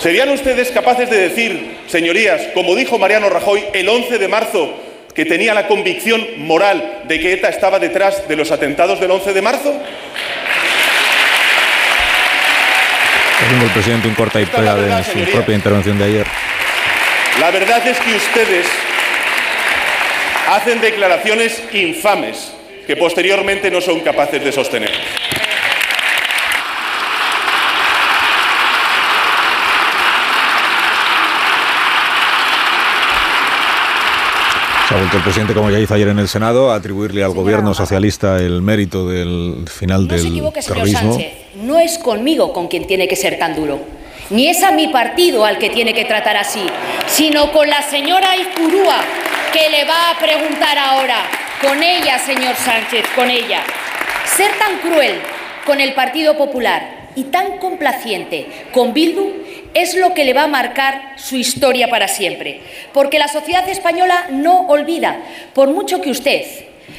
¿Serían ustedes capaces de decir, señorías, como dijo Mariano Rajoy el 11 de marzo, que tenía la convicción moral de que ETA estaba detrás de los atentados del 11 de marzo? Haciendo el presidente un corta y pega de su señoría. propia intervención de ayer. La verdad es que ustedes hacen declaraciones infames que posteriormente no son capaces de sostener. Se ha vuelto el presidente, como ya hizo ayer en el Senado, a atribuirle al gobierno socialista el mérito del final No se del señor terrorismo. Sánchez. No es conmigo con quien tiene que ser tan duro. Ni es a mi partido al que tiene que tratar así, sino con la señora Izpurúa, que le va a preguntar ahora. Con ella, señor Sánchez, con ella. Ser tan cruel con el Partido Popular y tan complaciente con Bildu es lo que le va a marcar su historia para siempre. Porque la sociedad española no olvida, por mucho que usted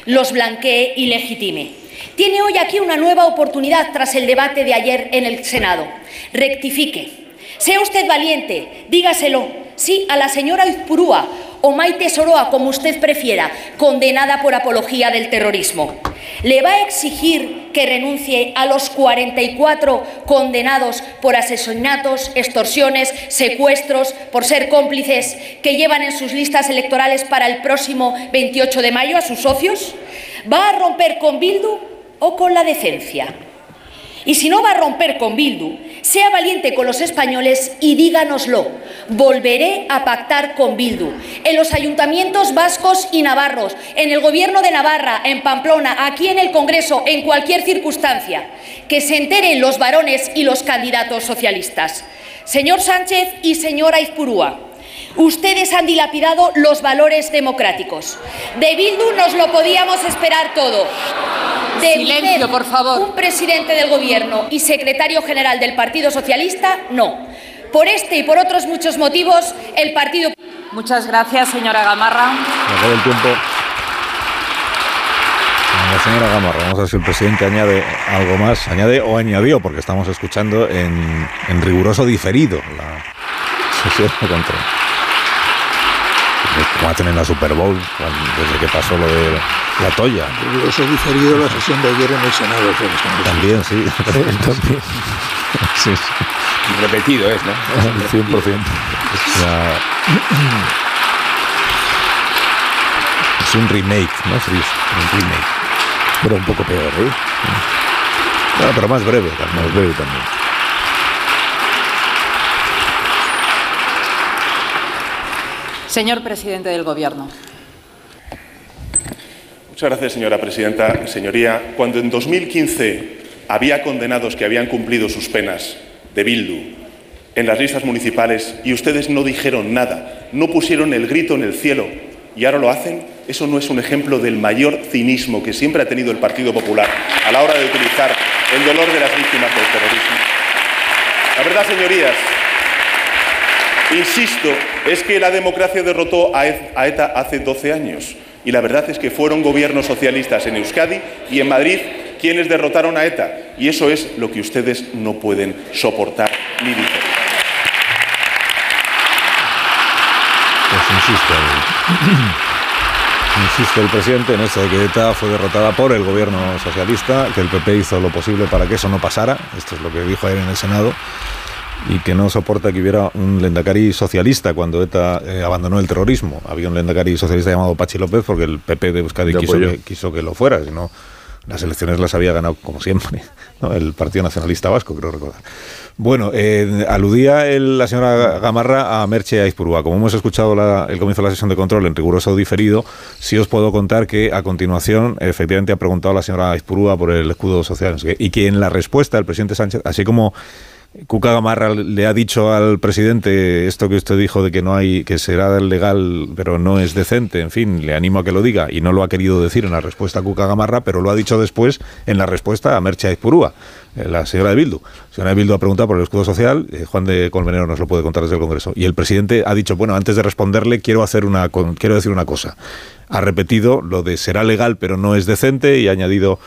los blanquee y legitime. Tiene hoy aquí una nueva oportunidad tras el debate de ayer en el Senado. Rectifique. Sea usted valiente, dígaselo, sí, a la señora Izpurúa o Maite Soroa, como usted prefiera, condenada por apología del terrorismo. Le va a exigir que renuncie a los 44 condenados por asesinatos, extorsiones, secuestros, por ser cómplices que llevan en sus listas electorales para el próximo 28 de mayo a sus socios. ¿Va a romper con Bildu o con la decencia? Y si no va a romper con Bildu, sea valiente con los españoles y díganoslo. Volveré a pactar con Bildu. En los ayuntamientos vascos y navarros, en el gobierno de Navarra, en Pamplona, aquí en el Congreso, en cualquier circunstancia. Que se enteren los varones y los candidatos socialistas. Señor Sánchez y señora Izpurúa. Ustedes han dilapidado los valores democráticos. De Bildu nos lo podíamos esperar todo. De Silencio, por favor. Un presidente del Gobierno y secretario general del Partido Socialista, no. Por este y por otros muchos motivos, el Partido. Muchas gracias, señora Gamarra. Acabó el tiempo. La señora Gamarra, vamos a ver si el presidente añade algo más, añade o añadió, porque estamos escuchando en, en riguroso diferido la sesión de control. Como hacen en la Super Bowl, desde que pasó lo de la toya. Eso es diferido la sesión de ayer en el Senado. También, sí. También. Sí, sí. Repetido es, ¿no? 100%. O sea, es un remake, ¿no? Sí, es un remake. Pero un poco peor, ¿eh? No, pero más breve, también. Más breve también. Señor presidente del Gobierno. Muchas gracias, señora presidenta. Señoría, cuando en 2015 había condenados que habían cumplido sus penas de Bildu en las listas municipales y ustedes no dijeron nada, no pusieron el grito en el cielo y ahora lo hacen, eso no es un ejemplo del mayor cinismo que siempre ha tenido el Partido Popular a la hora de utilizar el dolor de las víctimas del terrorismo. La verdad, señorías, insisto, es que la democracia derrotó a E- ETA hace 12 años. Y la verdad es que fueron gobiernos socialistas en Euskadi y en Madrid quienes derrotaron a ETA. Y eso es lo que ustedes no pueden soportar ni digerir. Pues insiste el, insiste el presidente en esto de que ETA fue derrotada por el gobierno socialista, que el PP hizo lo posible para que eso no pasara, esto es lo que dijo ayer en el Senado, y que no soporta que hubiera un lendakari socialista cuando ETA eh, abandonó el terrorismo. Había un lendakari socialista llamado Pachi López porque el PP de Euskadi quiso que, quiso que lo fuera, si no Las elecciones las había ganado, como siempre, ¿no? el Partido Nacionalista Vasco, creo recordar. Bueno, eh, aludía el- la señora Gamarra a Merche Aizpurúa. Como hemos escuchado la- el comienzo de la sesión de control en riguroso diferido, sí os puedo contar que a continuación efectivamente ha preguntado la señora Aizpurúa por el escudo social no sé qué, y que en la respuesta el presidente Sánchez, así como Cuca Gamarra le ha dicho al presidente esto que usted dijo de que no hay, que será legal, pero no es decente. En fin, le animo a que lo diga y no lo ha querido decir en la respuesta a Cuca Gamarra, pero lo ha dicho después en la respuesta a Merche Aizpurúa, eh, la señora de Bildu. La señora de Bildu ha preguntado por el escudo social, eh, Juan de Colmenero nos lo puede contar desde el Congreso. Y el presidente ha dicho, bueno, antes de responderle quiero hacer una, quiero decir una cosa. Ha repetido lo de será legal, pero no es decente y ha añadido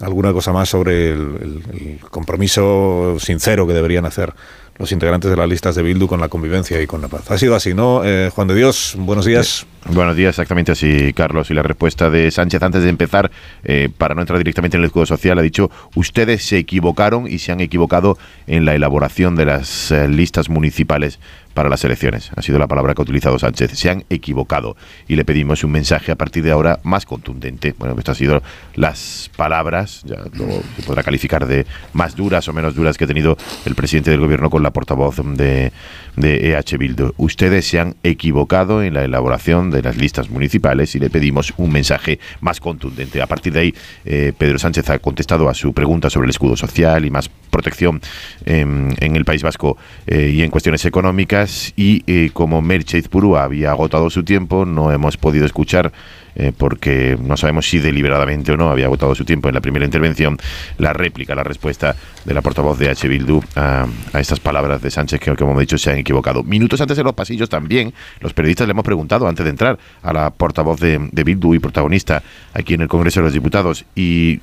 alguna cosa más sobre el, compromiso sincero que deberían hacer los integrantes de las listas de Bildu con la convivencia y con la paz. Ha sido así, ¿no? Eh, Juan de Dios, buenos días. Buenos días, exactamente así, Carlos. Y la respuesta de Sánchez antes de empezar, eh, para no entrar directamente en el escudo social, ha dicho, ustedes se equivocaron y se han equivocado en la elaboración de las eh, listas municipales para las elecciones. Ha sido la palabra que ha utilizado Sánchez. Se han equivocado. Y le pedimos un mensaje a partir de ahora más contundente. Bueno, estas han sido las palabras, ya luego se podrá calificar de más duras o menos duras que ha tenido el presidente del gobierno con la portavoz de, de EH Bildu. Ustedes se han equivocado en la elaboración de las listas municipales y le pedimos un mensaje más contundente. A partir de ahí, eh, Pedro Sánchez ha contestado a su pregunta sobre el escudo social y más protección en, en el País Vasco eh, y en cuestiones económicas. Y eh, como Merche Izpurúa había agotado su tiempo, no hemos podido escuchar eh, porque no sabemos si deliberadamente o no había agotado su tiempo en la primera intervención, la réplica, la respuesta de la portavoz de H. Bildu a, estas palabras de Sánchez que, como hemos dicho, se han equivocado. Minutos antes en los pasillos también, los periodistas le hemos preguntado antes de entrar a la portavoz de, Bildu y protagonista aquí en el Congreso de los Diputados y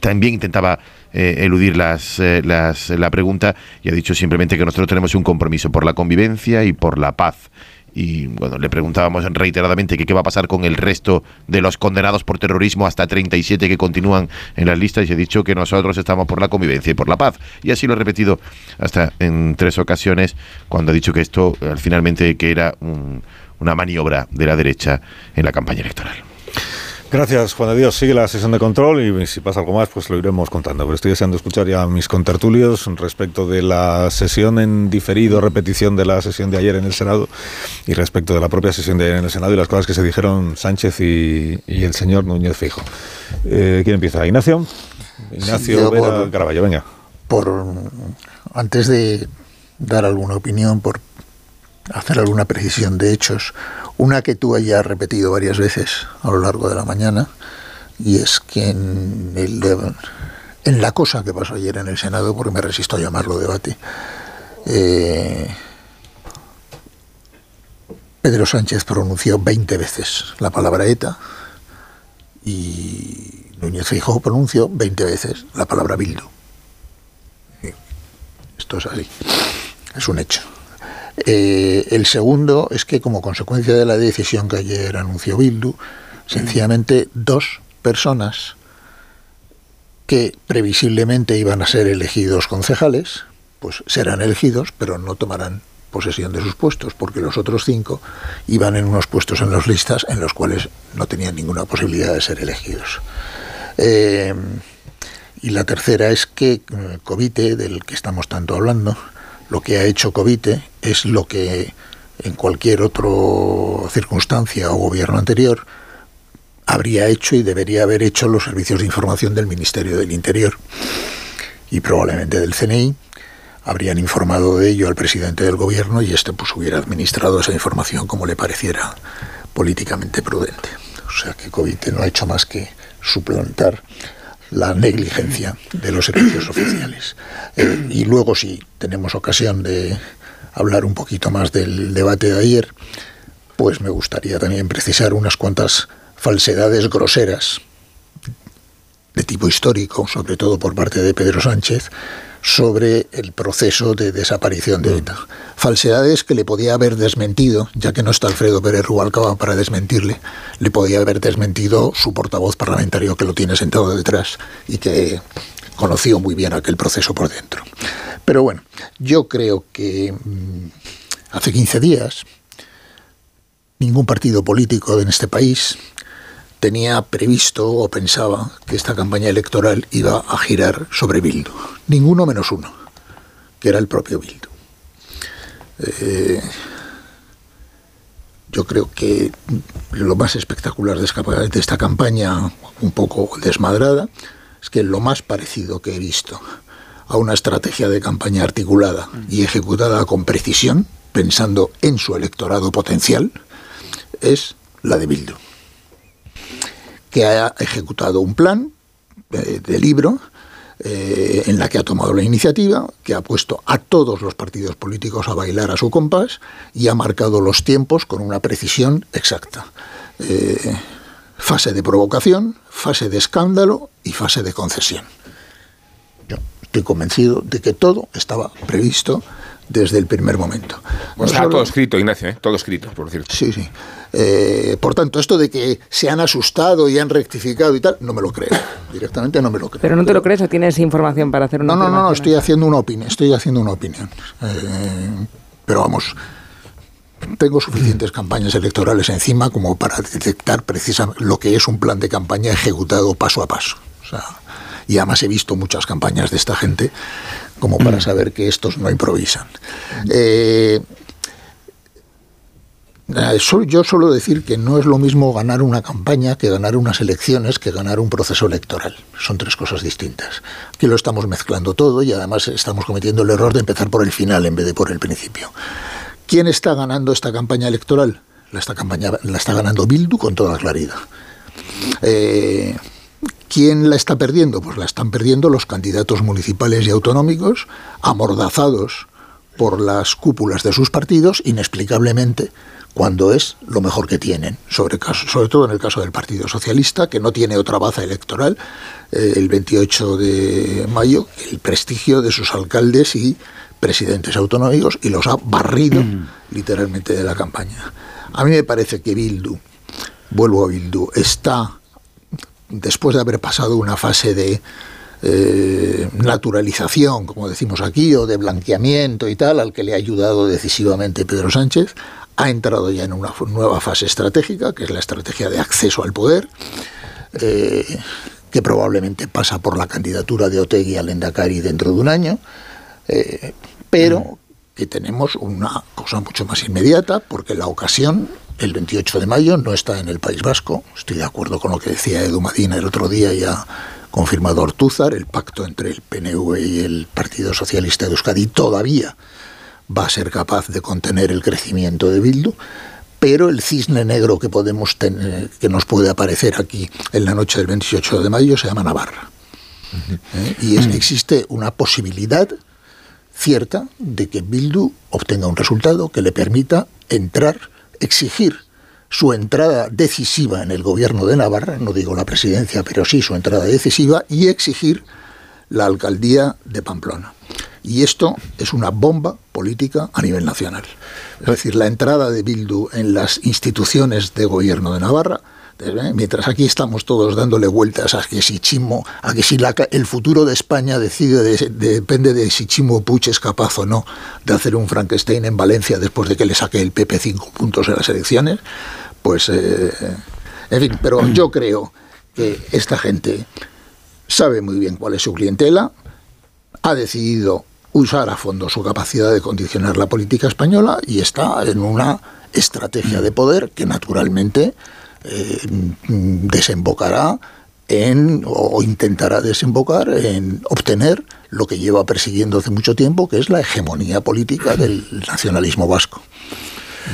también intentaba eh, eludir las, eh, las- la pregunta y ha dicho simplemente que nosotros tenemos un compromiso por la convivencia y por la paz. Y bueno, le preguntábamos reiteradamente que qué va a pasar con el resto de los condenados por terrorismo, hasta 37 que continúan en las listas, y he dicho que nosotros estamos por la convivencia y por la paz. Y así lo he repetido hasta en tres ocasiones, cuando ha dicho que esto eh, finalmente que era un- una maniobra de la derecha en la campaña electoral. Gracias, Juan de Dios. Sigue la sesión de control y si pasa algo más, pues lo iremos contando. Pero estoy deseando escuchar ya a mis contertulios respecto de la sesión en diferido, repetición de la sesión de ayer en el Senado y respecto de la propia sesión de ayer en el Senado y las cosas que se dijeron Sánchez y, y el señor Núñez Fijo. Eh, ¿Quién empieza? ¿Ignacio? Ignacio yo Vera por- Caraballo, venga. por antes de dar alguna opinión, por hacer alguna precisión de hechos, una que tú hayas repetido varias veces a lo largo de la mañana, y es que en, el en la cosa que pasó ayer en el Senado, porque me resisto a llamarlo debate, eh, Pedro Sánchez pronunció 20 veces la palabra ETA y Núñez Feijóo pronunció 20 veces la palabra Bildu. Esto es así, es un hecho. Eh, el segundo es que como consecuencia de la decisión que ayer anunció Bildu, sencillamente dos personas que previsiblemente iban a ser elegidos concejales, pues serán elegidos, pero no tomarán posesión de sus puestos, porque los otros cinco iban en unos puestos en las listas en los cuales no tenían ninguna posibilidad de ser elegidos. Eh, y la tercera es que eh, Covite, del que estamos tanto hablando, lo que ha hecho Covite es lo que en cualquier otra circunstancia o gobierno anterior habría hecho y debería haber hecho los servicios de información del Ministerio del Interior y probablemente del CNI habrían informado de ello al presidente del gobierno y este pues hubiera administrado esa información como le pareciera políticamente prudente. O sea que Covite no ha hecho más que suplantar la negligencia de los servicios oficiales. Eh, y luego, si tenemos ocasión de hablar un poquito más del debate de ayer, pues me gustaría también precisar unas cuantas falsedades groseras de tipo histórico, sobre todo por parte de Pedro Sánchez, sobre el proceso de desaparición de ETA. Falsedades que le podía haber desmentido, ya que no está Alfredo Pérez Rubalcaba para desmentirle, le podía haber desmentido su portavoz parlamentario que lo tiene sentado detrás y que conoció muy bien aquel proceso por dentro. Pero bueno, yo creo que mm, hace 15 días ningún partido político en este país tenía previsto o pensaba que esta campaña electoral iba a girar sobre Bildu. Ninguno menos uno, que era el propio Bildu. Eh, yo creo que lo más espectacular de esta, campaña, un poco desmadrada, es que lo más parecido que he visto a una estrategia de campaña articulada y ejecutada con precisión, pensando en su electorado potencial, es la de Bildu, que ha ejecutado un plan eh, de libro eh, en la que ha tomado la iniciativa, que ha puesto a todos los partidos políticos a bailar a su compás y ha marcado los tiempos con una precisión exacta. Eh, fase de provocación, fase de escándalo y fase de concesión. Yo estoy convencido de que todo estaba previsto desde el primer momento. Bueno, está todo escrito, Ignacio, ¿eh? todo escrito, por cierto. Sí, sí. Eh, por tanto, esto de que se han asustado y han rectificado y tal, no me lo creo. Directamente no me lo creo. ¿Pero no te lo crees o tienes información para hacer una No, no, no, no, estoy haciendo una opinión. Estoy haciendo una opinión. Eh, pero vamos, tengo suficientes campañas electorales encima como para detectar precisamente lo que es un plan de campaña ejecutado paso a paso. O sea, y además he visto muchas campañas de esta gente como para saber que estos no improvisan. Eh, yo suelo decir que no es lo mismo ganar una campaña que ganar unas elecciones que ganar un proceso electoral. Son tres cosas distintas. Aquí lo estamos mezclando todo y además estamos cometiendo el error de empezar por el final en vez de por el principio. ¿Quién está ganando esta campaña electoral? La, esta campaña, la está ganando Bildu con toda claridad. Eh, ¿Quién la está perdiendo? Pues la están perdiendo los candidatos municipales y autonómicos, amordazados por las cúpulas de sus partidos, inexplicablemente, cuando es lo mejor que tienen, sobre, sobre todo en el caso del Partido Socialista, que no tiene otra baza electoral, eh, el 28 de mayo, el prestigio de sus alcaldes y presidentes autonómicos, y los ha barrido literalmente de la campaña. A mí me parece que Bildu, vuelvo a Bildu, está después de haber pasado una fase de eh, naturalización, como decimos aquí, o de blanqueamiento y tal, al que le ha ayudado decisivamente Pedro Sánchez, ha entrado ya en una nueva fase estratégica, que es la estrategia de acceso al poder, eh, que probablemente pasa por la candidatura de Otegui al Endacari dentro de un año, eh, pero que tenemos una cosa mucho más inmediata, porque la ocasión el 28 de mayo no está en el País Vasco. Estoy de acuerdo con lo que decía Edu Madina el otro día y ha confirmado Ortúzar. El pacto entre el PNV y el Partido Socialista de Euskadi todavía va a ser capaz de contener el crecimiento de Bildu. Pero el cisne negro que, podemos tener, que nos puede aparecer aquí en la noche del 28 de mayo se llama Navarra. ¿Eh? Y es, existe una posibilidad cierta de que Bildu obtenga un resultado que le permita entrar exigir su entrada decisiva en el gobierno de Navarra, no digo la presidencia, pero sí su entrada decisiva, y exigir la alcaldía de Pamplona. Y esto es una bomba política a nivel nacional. Es decir, la entrada de Bildu en las instituciones de gobierno de Navarra ¿eh? Mientras aquí estamos todos dándole vueltas a que si Chimo, a que si la, el futuro de España decide depende de si Chimo Puig es capaz o no de hacer un Frankenstein en Valencia después de que le saque el PP cinco puntos en las elecciones, pues eh, en fin, pero yo creo que esta gente sabe muy bien cuál es su clientela, ha decidido usar a fondo su capacidad de condicionar la política española y está en una estrategia de poder que naturalmente eh, desembocará en, o intentará desembocar en obtener lo que lleva persiguiendo hace mucho tiempo, que es la hegemonía política del nacionalismo vasco.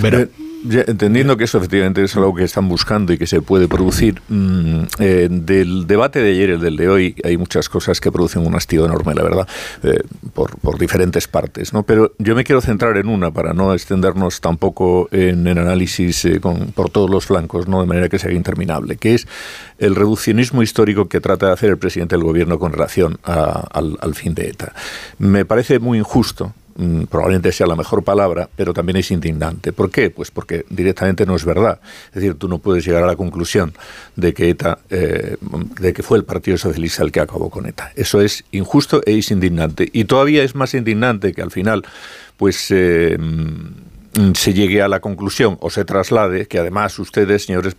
Pero, entendiendo que eso efectivamente es algo que están buscando y que se puede producir, mm, eh, del debate de ayer el del de hoy hay muchas cosas que producen un hastío enorme, la verdad, eh, por, por, diferentes partes. ¿no? Pero yo me quiero centrar en una para no extendernos tampoco en el análisis eh, por todos los flancos, ¿no? de manera que sea interminable, que es el reduccionismo histórico que trata de hacer el presidente del gobierno con relación al, fin de ETA. Me parece muy injusto probablemente sea la mejor palabra, pero también es indignante. ¿Por qué? Pues porque directamente no es verdad. Es decir, tú no puedes llegar a la conclusión de que ETA, eh, de que fue el Partido Socialista el que acabó con ETA. Eso es injusto e es indignante. Y todavía es más indignante que al final, pues eh, mm, se llegue a la conclusión o se traslade que además ustedes, señores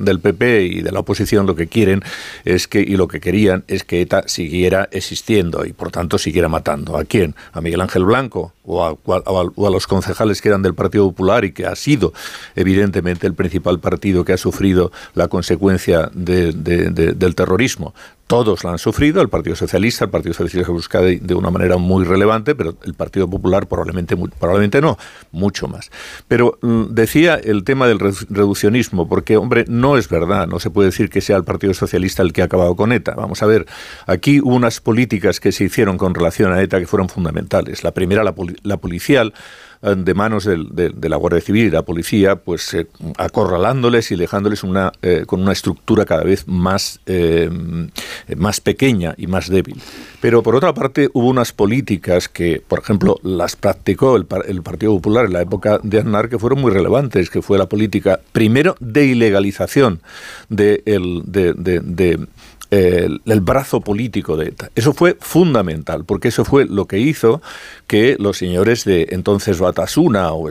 del PP y de la oposición, lo que quieren es que, y lo que querían es que ETA siguiera existiendo y por tanto siguiera matando. ¿A quién? ¿A Miguel Ángel Blanco? O a, o a, los concejales que eran del Partido Popular y que ha sido evidentemente el principal partido que ha sufrido la consecuencia del terrorismo todos la han sufrido, el Partido Socialista, el Partido Socialista Euskadi de una manera muy relevante, pero el Partido Popular probablemente, probablemente no, mucho más. Pero mm, decía el tema del reduccionismo, porque, hombre, no es verdad, no se puede decir que sea el Partido Socialista el que ha acabado con ETA. Vamos a ver, aquí hubo unas políticas que se hicieron con relación a ETA que fueron fundamentales. La primera, la, la policial, de manos de, la Guardia Civil y la policía, pues eh, acorralándoles y dejándoles una, eh, con una estructura cada vez más, eh, más pequeña y más débil. Pero por otra parte hubo unas políticas que, por ejemplo, las practicó el, Partido Popular en la época de Aznar que fueron muy relevantes, que fue la política primero de ilegalización de, el, de, el, brazo político de ETA. Eso fue fundamental, porque eso fue lo que hizo que los señores de entonces Batasuna, o,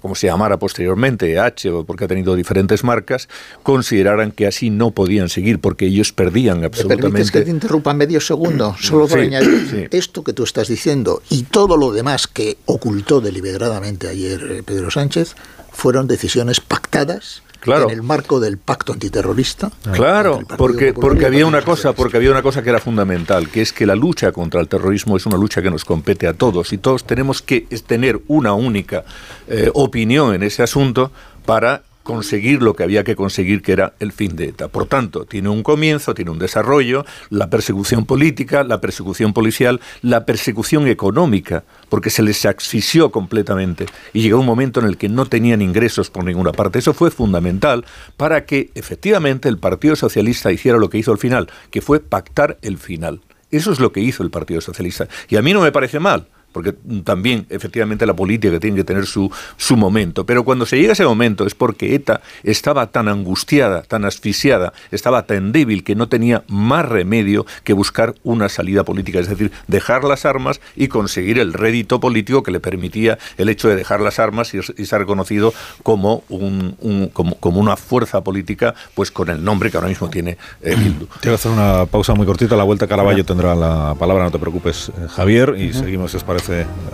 como se llamara posteriormente, H, porque ha tenido diferentes marcas, consideraran que así no podían seguir, porque ellos perdían absolutamente. ¿Me que te interrumpa medio segundo? Solo para añadir esto que tú estás diciendo y todo lo demás que ocultó deliberadamente ayer eh, Pedro Sánchez fueron decisiones pactadas en el marco del pacto antiterrorista. Claro, porque, porque había una cosa, porque había una cosa que era fundamental, que es que la lucha contra el terrorismo es una lucha que nos compete a todos y todos tenemos que tener una única eh, opinión en ese asunto para conseguir lo que había que conseguir, que era el fin de ETA. Por tanto, tiene un comienzo, tiene un desarrollo, la persecución política, la persecución policial, la persecución económica, porque se les asfixió completamente y llegó un momento en el que no tenían ingresos por ninguna parte. Eso fue fundamental para que efectivamente el Partido Socialista hiciera lo que hizo al final, que fue pactar el final. Eso es lo que hizo el Partido Socialista. Y a mí no me parece mal porque también efectivamente la política tiene que tener su, su momento, pero cuando se llega a ese momento es porque ETA estaba tan angustiada, tan asfixiada, estaba tan débil que no tenía más remedio que buscar una salida política, es decir, dejar las armas y conseguir el rédito político que le permitía el hecho de dejar las armas y, ser reconocido como, un, como, como, una fuerza política, pues con el nombre que ahora mismo tiene eh, Bildu. Te voy a hacer una pausa muy cortita, la vuelta Caraballo tendrá la palabra, no te preocupes, eh, Javier, y seguimos, es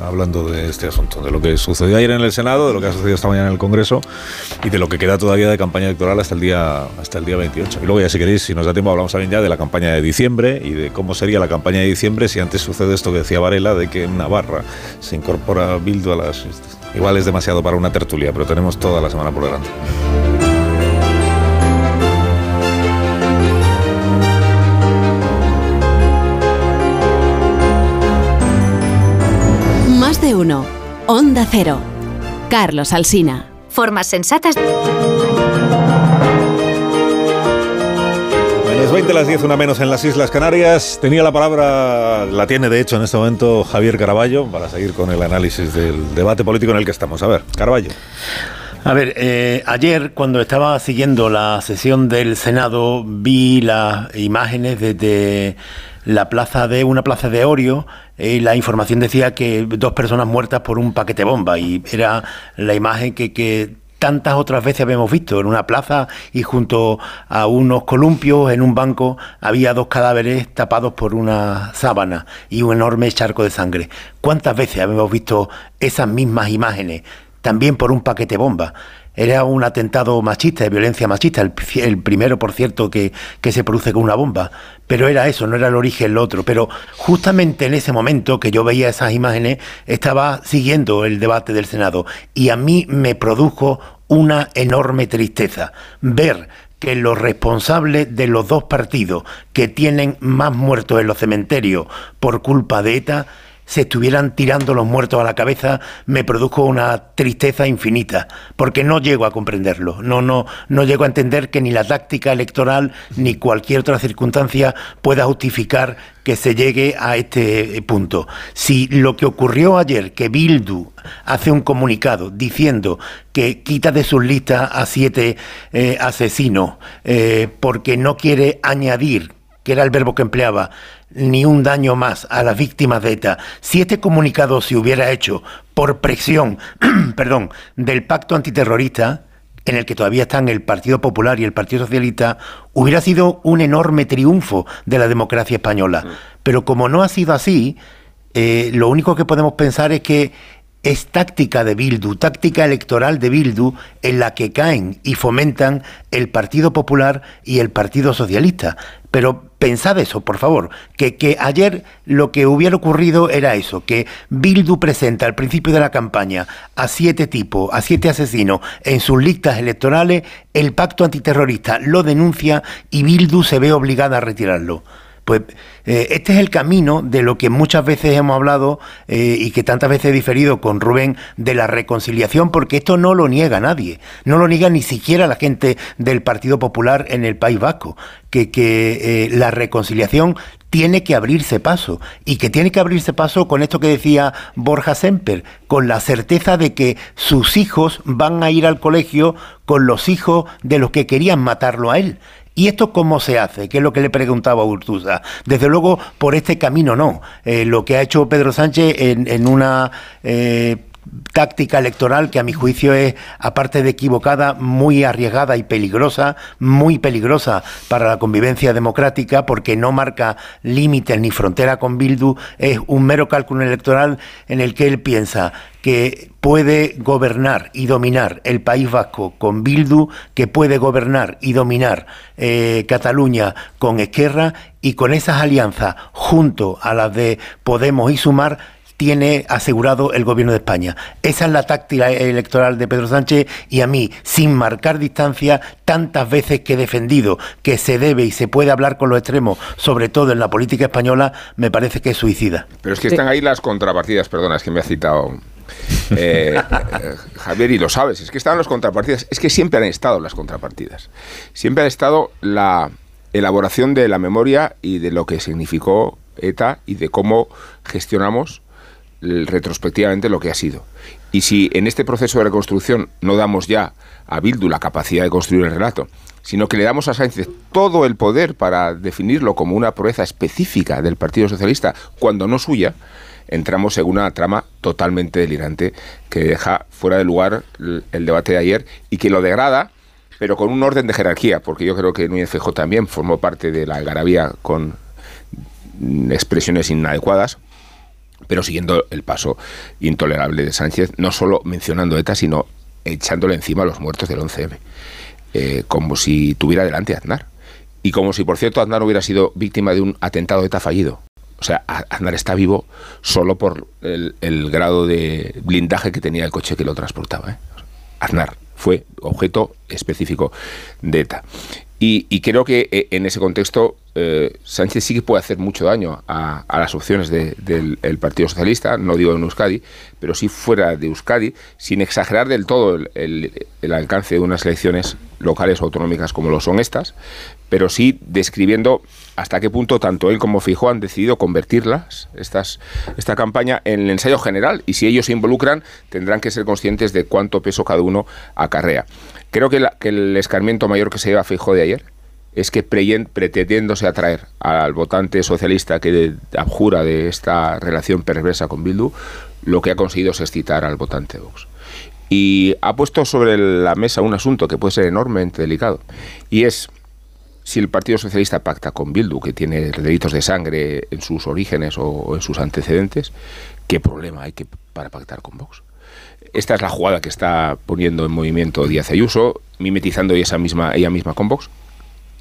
hablando de este asunto, de lo que sucedió ayer en el Senado, de lo que ha sucedido esta mañana en el Congreso y de lo que queda todavía de campaña electoral hasta el día, hasta el día 28. Y luego ya si queréis, si nos da tiempo, hablamos también ya de la campaña de diciembre y de cómo sería la campaña de diciembre si antes sucede esto que decía Varela, de que en Navarra se incorpora Bildu a las... Igual es demasiado para una tertulia, pero tenemos toda la semana por delante. De uno. Onda Cero. Carlos Alsina. Formas sensatas. Menos 20 las 10, una menos en las Islas Canarias. Tenía la palabra, la tiene de hecho en este momento Javier Caraballo, para seguir con el análisis del debate político en el que estamos. A ver, Caraballo. A ver, eh, ayer cuando estaba siguiendo la sesión del Senado vi las imágenes desde la plaza de una plaza de Orio y la información decía que dos personas muertas por un paquete bomba y era la imagen que, que tantas otras veces habíamos visto en una plaza y junto a unos columpios en un banco había dos cadáveres tapados por una sábana y un enorme charco de sangre. ¿Cuántas veces habíamos visto esas mismas imágenes también por un paquete bomba? Era un atentado machista, de violencia machista, el, primero, por cierto, que, que, se produce con una bomba. Pero era eso, no era el origen lo otro. Pero justamente en ese momento que yo veía esas imágenes, estaba siguiendo el debate del Senado y a mí me produjo una enorme tristeza ver que los responsables de los dos partidos que tienen más muertos en los cementerios por culpa de ETA se estuvieran tirando los muertos a la cabeza me produjo una tristeza infinita, porque no llego a comprenderlo, no, no, no llego a entender que ni la táctica electoral ni cualquier otra circunstancia pueda justificar que se llegue a este punto. Si lo que ocurrió ayer, que Bildu hace un comunicado diciendo que quita de sus listas a siete eh, asesinos eh, porque no quiere añadir que era el verbo que empleaba, ni un daño más a las víctimas de ETA. Si este comunicado se hubiera hecho por presión, perdón, del pacto antiterrorista, en el que todavía están el Partido Popular y el Partido Socialista, hubiera sido un enorme triunfo de la democracia española. Pero como no ha sido así, eh, lo único que podemos pensar es que es táctica de Bildu, táctica electoral de Bildu en la que caen y fomentan el Partido Popular y el Partido Socialista. Pero pensad eso, por favor, que, que ayer lo que hubiera ocurrido era eso, que Bildu presenta al principio de la campaña a siete tipos, a siete asesinos en sus listas electorales, el pacto antiterrorista lo denuncia y Bildu se ve obligada a retirarlo. Pues eh, este es el camino de lo que muchas veces hemos hablado eh, y que tantas veces he diferido con Rubén de la reconciliación, porque esto no lo niega nadie, no lo niega ni siquiera la gente del Partido Popular en el País Vasco, que, que eh, la reconciliación tiene que abrirse paso y que tiene que abrirse paso con esto que decía Borja Semper, con la certeza de que sus hijos van a ir al colegio con los hijos de los que querían matarlo a él ¿Y esto cómo se hace? Que es lo que le preguntaba a Urtuza. Desde luego, por este camino no. Eh, lo que ha hecho Pedro Sánchez en, una eh, táctica electoral que a mi juicio es, aparte de equivocada, muy arriesgada y peligrosa, muy peligrosa para la convivencia democrática porque no marca límites ni frontera con Bildu, es un mero cálculo electoral en el que él piensa que puede gobernar y dominar el País Vasco con Bildu, que puede gobernar y dominar eh, Cataluña con Esquerra y con esas alianzas junto a las de Podemos y Sumar tiene asegurado el gobierno de España. Esa es la táctica electoral de Pedro Sánchez y a mí, sin marcar distancia, tantas veces que he defendido que se debe y se puede hablar con los extremos, sobre todo en la política española, me parece que es suicida. Pero es que están ahí las contrapartidas, perdona, es que me ha citado eh, eh, Javier, y lo sabes, es que están las contrapartidas, es que siempre han estado las contrapartidas. Siempre ha estado la elaboración de la memoria y de lo que significó ETA y de cómo gestionamos retrospectivamente lo que ha sido. Y si en este proceso de reconstrucción no damos ya a Bildu la capacidad de construir el relato, sino que le damos a Sánchez todo el poder para definirlo como una proeza específica del Partido Socialista, cuando no suya, entramos en una trama totalmente delirante que deja fuera de lugar el debate de ayer y que lo degrada, pero con un orden de jerarquía, porque yo creo que Núñez Feijó también formó parte de la algarabía con expresiones inadecuadas pero siguiendo el paso intolerable de Sánchez, no solo mencionando ETA, sino echándole encima a los muertos del 11M, eh, como si tuviera delante a Aznar. Y como si, por cierto, Aznar hubiera sido víctima de un atentado de ETA fallido. O sea, Aznar está vivo solo por el, grado de blindaje que tenía el coche que lo transportaba. ¿eh? Aznar fue objeto específico de ETA. Y, creo que eh, en ese contexto eh, Sánchez sí que puede hacer mucho daño a, las opciones del Partido Socialista, no digo en Euskadi, pero sí fuera de Euskadi, sin exagerar del todo el, alcance de unas elecciones locales o autonómicas como lo son estas, pero sí describiendo hasta qué punto tanto él como Fijó han decidido convertirlas, estas, esta campaña, en el ensayo general, y si ellos se involucran, tendrán que ser conscientes de cuánto peso cada uno acarrea. Creo que, el escarmiento mayor que se lleva Fijó de ayer es que pretendiéndose atraer al votante socialista que abjura de esta relación perversa con Bildu, lo que ha conseguido es excitar al votante Vox. Y ha puesto sobre la mesa un asunto que puede ser enormemente delicado, y es si el Partido Socialista pacta con Bildu, que tiene delitos de sangre en sus orígenes o en sus antecedentes, ¿qué problema hay que, para pactar con Vox? Esta es la jugada que está poniendo en movimiento Díaz Ayuso, mimetizando esa misma, ella misma con Vox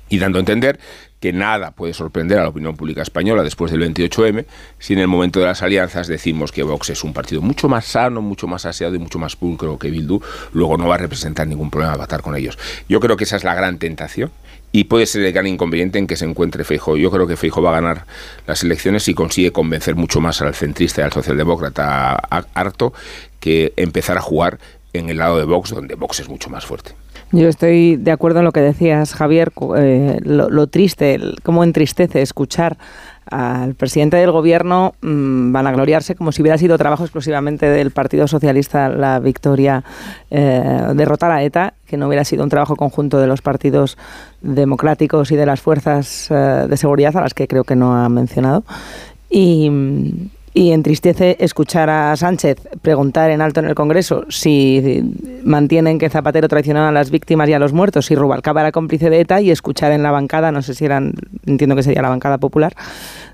y dando a entender que nada puede sorprender a la opinión pública española después del 28M si en el momento de las alianzas decimos que Vox es un partido mucho más sano, mucho más aseado y mucho más pulcro que Bildu, luego no va a representar ningún problema pactar con ellos. Yo creo que esa es la gran tentación y puede ser el gran inconveniente en que se encuentre Feijo. Yo creo que Feijo va a ganar las elecciones si consigue convencer mucho más al centrista y al socialdemócrata harto que empezar a jugar en el lado de Vox, donde Vox es mucho más fuerte. Yo estoy de acuerdo en lo que decías, Javier, eh, lo, triste, cómo entristece escuchar al presidente del gobierno mm, van a gloriarse como si hubiera sido trabajo exclusivamente del Partido Socialista la victoria, eh, derrotar a ETA, que no hubiera sido un trabajo conjunto de los partidos democráticos y de las fuerzas eh, de seguridad, a las que creo que no ha mencionado. Y, Y entristece escuchar a Sánchez preguntar en alto en el Congreso si mantienen que Zapatero traicionaba a las víctimas y a los muertos, si Rubalcaba era cómplice de ETA, y escuchar en la bancada, no sé si eran, entiendo que sería la bancada popular,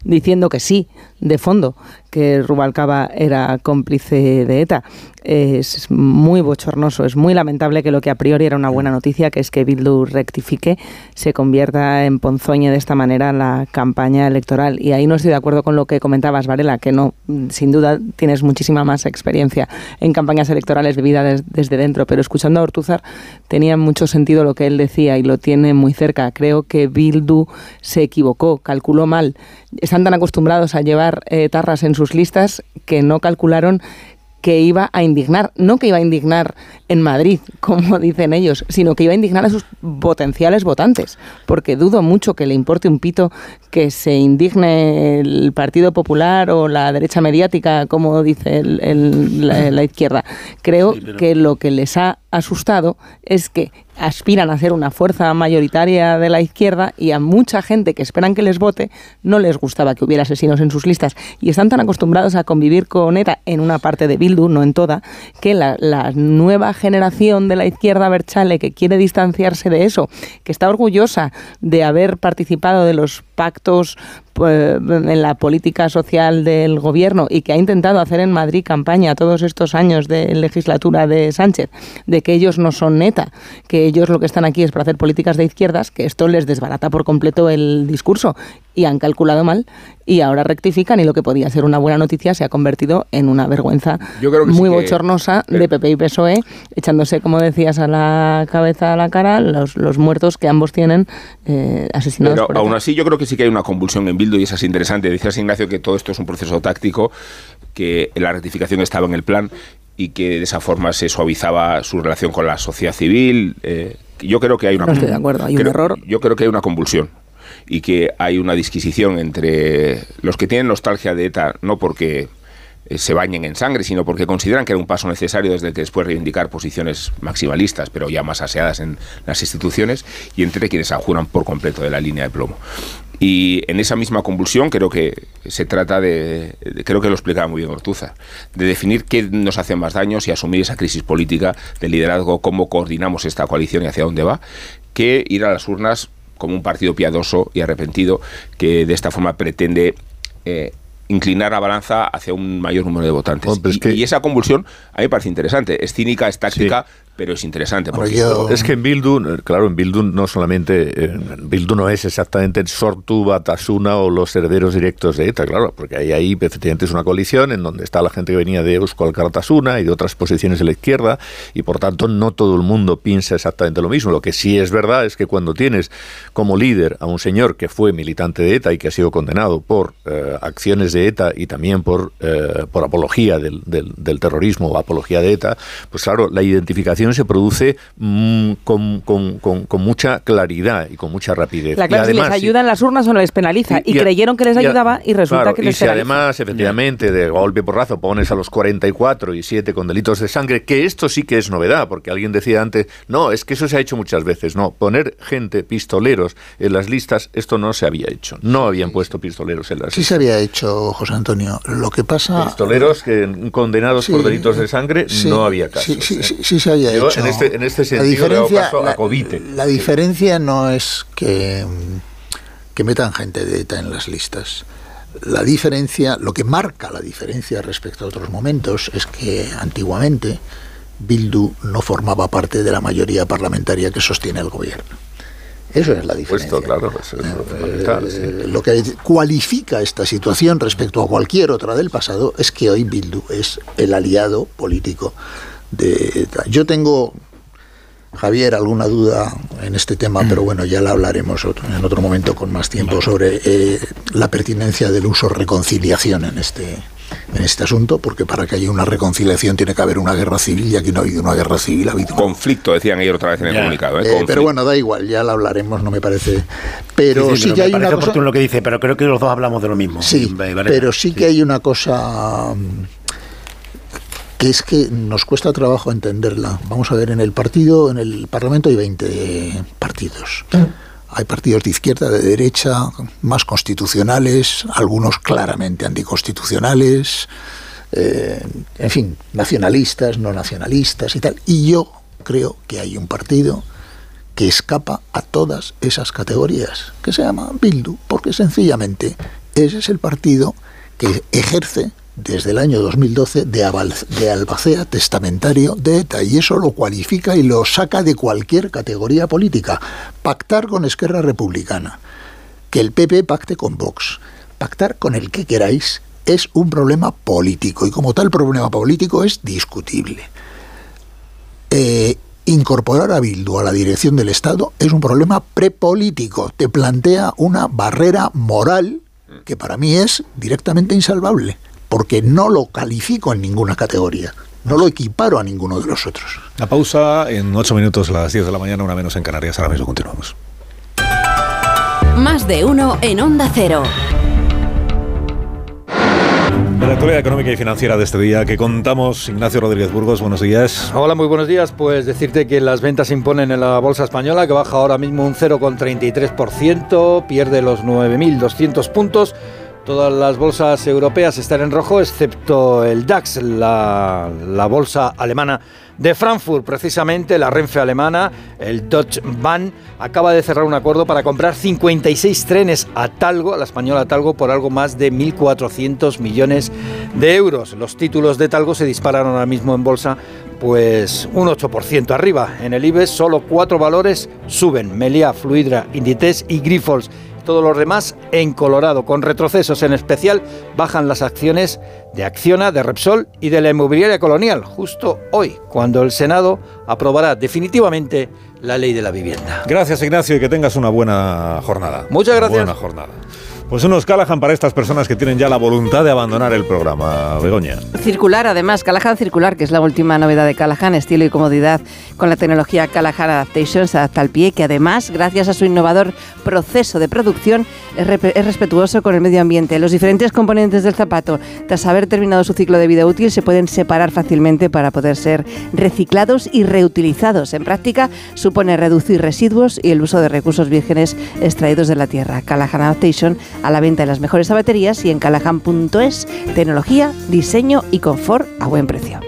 diciendo que sí, de fondo, que Rubalcaba era cómplice de ETA. Es muy bochornoso, es muy lamentable que lo que a priori era una buena noticia, que es que Bildu rectifique, se convierta en ponzoñe de esta manera la campaña electoral. Y ahí no estoy de acuerdo con lo que comentabas, Varela, que no, sin duda tienes muchísima más experiencia en campañas electorales vividas desde dentro, pero escuchando a Ortúzar tenía mucho sentido lo que él decía y lo tiene muy cerca. Creo que Bildu se equivocó, calculó mal. Están tan acostumbrados a llevar eh, tarras en sus listas que no calcularon que iba a indignar, no que iba a indignar en Madrid, como dicen ellos, sino que iba a indignar a sus potenciales votantes, porque dudo mucho que le importe un pito que se indigne el Partido Popular o la derecha mediática, como dice la, izquierda. Creo que lo que les ha asustado es que aspiran a ser una fuerza mayoritaria de la izquierda y a mucha gente que esperan que les vote no les gustaba que hubiera asesinos en sus listas. Y están tan acostumbrados a convivir con ETA en una parte de Bildu, no en toda, que la, nueva generación de la izquierda Berchale que quiere distanciarse de eso, que está orgullosa de haber participado de los pactos pues, en la política social del gobierno y que ha intentado hacer en Madrid campaña todos estos años de legislatura de Sánchez, de que ellos no son neta, que ellos lo que están aquí es para hacer políticas de izquierdas, que esto les desbarata por completo el discurso y han calculado mal y ahora rectifican y lo que podía ser una buena noticia se ha convertido en una vergüenza muy bochornosa de PP y PSOE, echándose, como decías, a la cabeza, a la cara, los, los muertos que ambos tienen eh, asesinados. Pero aún así yo creo que sí que hay una convulsión en Bildu y eso es interesante. Decías, Ignacio, que todo esto es un proceso táctico, que la rectificación estaba en el plan y que de esa forma se suavizaba su relación con la sociedad civil. Eh, yo creo que hay una... No estoy de acuerdo, hay un error. Yo creo que hay una convulsión y que hay una disquisición entre los que tienen nostalgia de ETA, no porque eh, se bañen en sangre, sino porque consideran que era un paso necesario desde que después reivindicar posiciones maximalistas, pero ya más aseadas en las instituciones, y entre quienes ajuran por completo de la línea de plomo. Y en esa misma convulsión creo que se trata de, creo que lo explicaba muy bien Ortuza, de definir qué nos hace más daños y asumir esa crisis política de liderazgo, cómo coordinamos esta coalición y hacia dónde va, que ir a las urnas como un partido piadoso y arrepentido que de esta forma pretende eh, inclinar la balanza hacia un mayor número de votantes. y, esa convulsión a mí me parece interesante. Es cínica, es táctica, pero es interesante. Porque Es que en Bildu, claro, en Bildu no solamente, en Bildu no es exactamente Sortu, Batasuna o los herederos directos de ETA, claro, porque ahí, ahí efectivamente es una coalición en donde está la gente que venía de Euskal Kartasuna y de otras posiciones de la izquierda, y por tanto no todo el mundo piensa exactamente lo mismo. Lo que sí es verdad es que cuando tienes como líder a un señor que fue militante de ETA y que ha sido condenado por eh, acciones de ETA y también por, eh, por apología del, del, del terrorismo o apología de ETA, pues claro, la identificación se produce mm, con, con, con, mucha claridad y con mucha rapidez. La clase les ayuda en las urnas o no les penaliza. Y, creyeron que les ayudaba y resulta que les y si además, efectivamente, de golpe porrazo pones a los 44 y 7 con delitos de sangre, que esto sí que es novedad, porque alguien decía antes, no, es que eso se ha hecho muchas veces. No, poner gente, pistoleros en las listas, esto no se había hecho. No habían puesto pistoleros en las listas. Sí se había hecho, José Antonio. Lo que pasa... Pistoleros que condenados por delitos de sangre, no había casos. Sí, sí, sí, se había hecho. En este, en este sentido, la diferencia, caso la, a Covite. La diferencia no es que, que metan gente de ETA en las listas. La diferencia, lo que marca la diferencia respecto a otros momentos es que antiguamente Bildu no formaba parte de la mayoría parlamentaria que sostiene el gobierno. Eso es la diferencia. Puesto, claro, eso es fundamental, Eh, sí. Lo que cualifica esta situación respecto a cualquier otra del pasado es que hoy Bildu es el aliado político de. Yo tengo, Javier, alguna duda en este tema, pero bueno, ya la hablaremos otro- en otro momento con más tiempo sobre eh, la pertinencia del uso reconciliación en este en este asunto, porque para que haya una reconciliación tiene que haber una guerra civil y aquí no ha habido una guerra civil. Ha habido Conflicto, decían ellos otra vez en el comunicado. ¿eh? Eh, pero bueno, da igual, ya la hablaremos, no me parece. Pero sí, pero que me hay una cosa. oportuno lo que dice, pero creo que los dos hablamos de lo mismo. Sí, Vale, vale. pero sí que hay una cosa que es que nos cuesta trabajo entenderla. Vamos a ver, en el partido, en el Parlamento hay 20 partidos. hay partidos de izquierda, de derecha, más constitucionales, algunos claramente anticonstitucionales, eh, en fin, nacionalistas, no nacionalistas y tal. Y yo creo que hay un partido que escapa a todas esas categorías, que se llama Bildu, porque sencillamente ese es el partido que ejerce desde el año 2012 de, de albacea testamentario de ETA y eso lo cualifica y lo saca de cualquier categoría política. Pactar con Esquerra Republicana, que el PP pacte con Vox, pactar con el que queráis es un problema político y como tal problema político es discutible. Eh, incorporar a Bildu a la dirección del Estado es un problema prepolítico, te plantea una barrera moral que para mí es directamente insalvable porque no lo califico en ninguna categoría. No lo equiparo a ninguno de los otros. La pausa en ocho minutos, a las 10 de la mañana, una menos en Canarias. Ahora mismo continuamos. Más de uno en Onda Cero. la actualidad económica y financiera de este día que contamos, Ignacio Rodríguez Burgos, buenos días. Hola, muy buenos días. Pues decirte que las ventas se imponen en la bolsa española, que baja ahora mismo un 0,33%, pierde los 9.200 puntos Todas las bolsas europeas están en rojo, excepto el DAX, la, bolsa alemana de Frankfurt. Precisamente la Renfe alemana, el Deutsche Bahn, acaba de cerrar un acuerdo para comprar 56 trenes a Talgo, la española Talgo, por algo más de 1.400 millones de euros. Los títulos de Talgo se dispararon ahora mismo en bolsa pues un 8% arriba. En el IBEX solo cuatro valores suben, Melia, Fluidra, Inditex y Grifols todos los demás en colorado. Con retrocesos en especial bajan las acciones de Acciona, de Repsol y de la inmobiliaria colonial, justo hoy, cuando el Senado aprobará definitivamente la ley de la vivienda. Gracias Ignacio y que tengas una buena jornada. Muchas gracias. buena jornada. Pues unos Callahan para estas personas que tienen ya la voluntad de abandonar el programa, Begoña. Circular, además, Callahan Circular, que es la última novedad de Callahan, estilo y comodidad con la tecnología Callahan Adaptation, se adapta al pie, que además, gracias a su innovador proceso de producción, es, respetuoso con el medio ambiente. Los diferentes componentes del zapato, tras haber terminado su ciclo de vida útil, se pueden separar fácilmente para poder ser reciclados y reutilizados. En práctica, supone reducir residuos y el uso de recursos vírgenes extraídos de la tierra. Callahan Adaptation a la venta de las mejores zapaterías y en calahan.es, tecnología, diseño y confort a buen precio.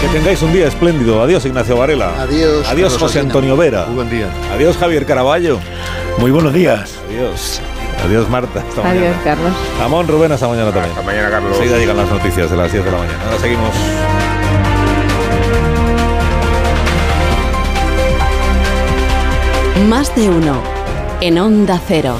Que tengáis un día espléndido. Adiós, Ignacio Varela. Adiós. Adiós, José Antonio Vera. Muy buen día. Adiós, Javier Caraballo. Muy buenos días. Adiós. Adiós, Marta. Hasta Adiós, Carlos. Amón, Rubén, hasta mañana también. Hasta mañana, Carlos. Enseguida llegan las noticias de las 10 de la mañana. Ahora seguimos. Más de uno en Onda Cero.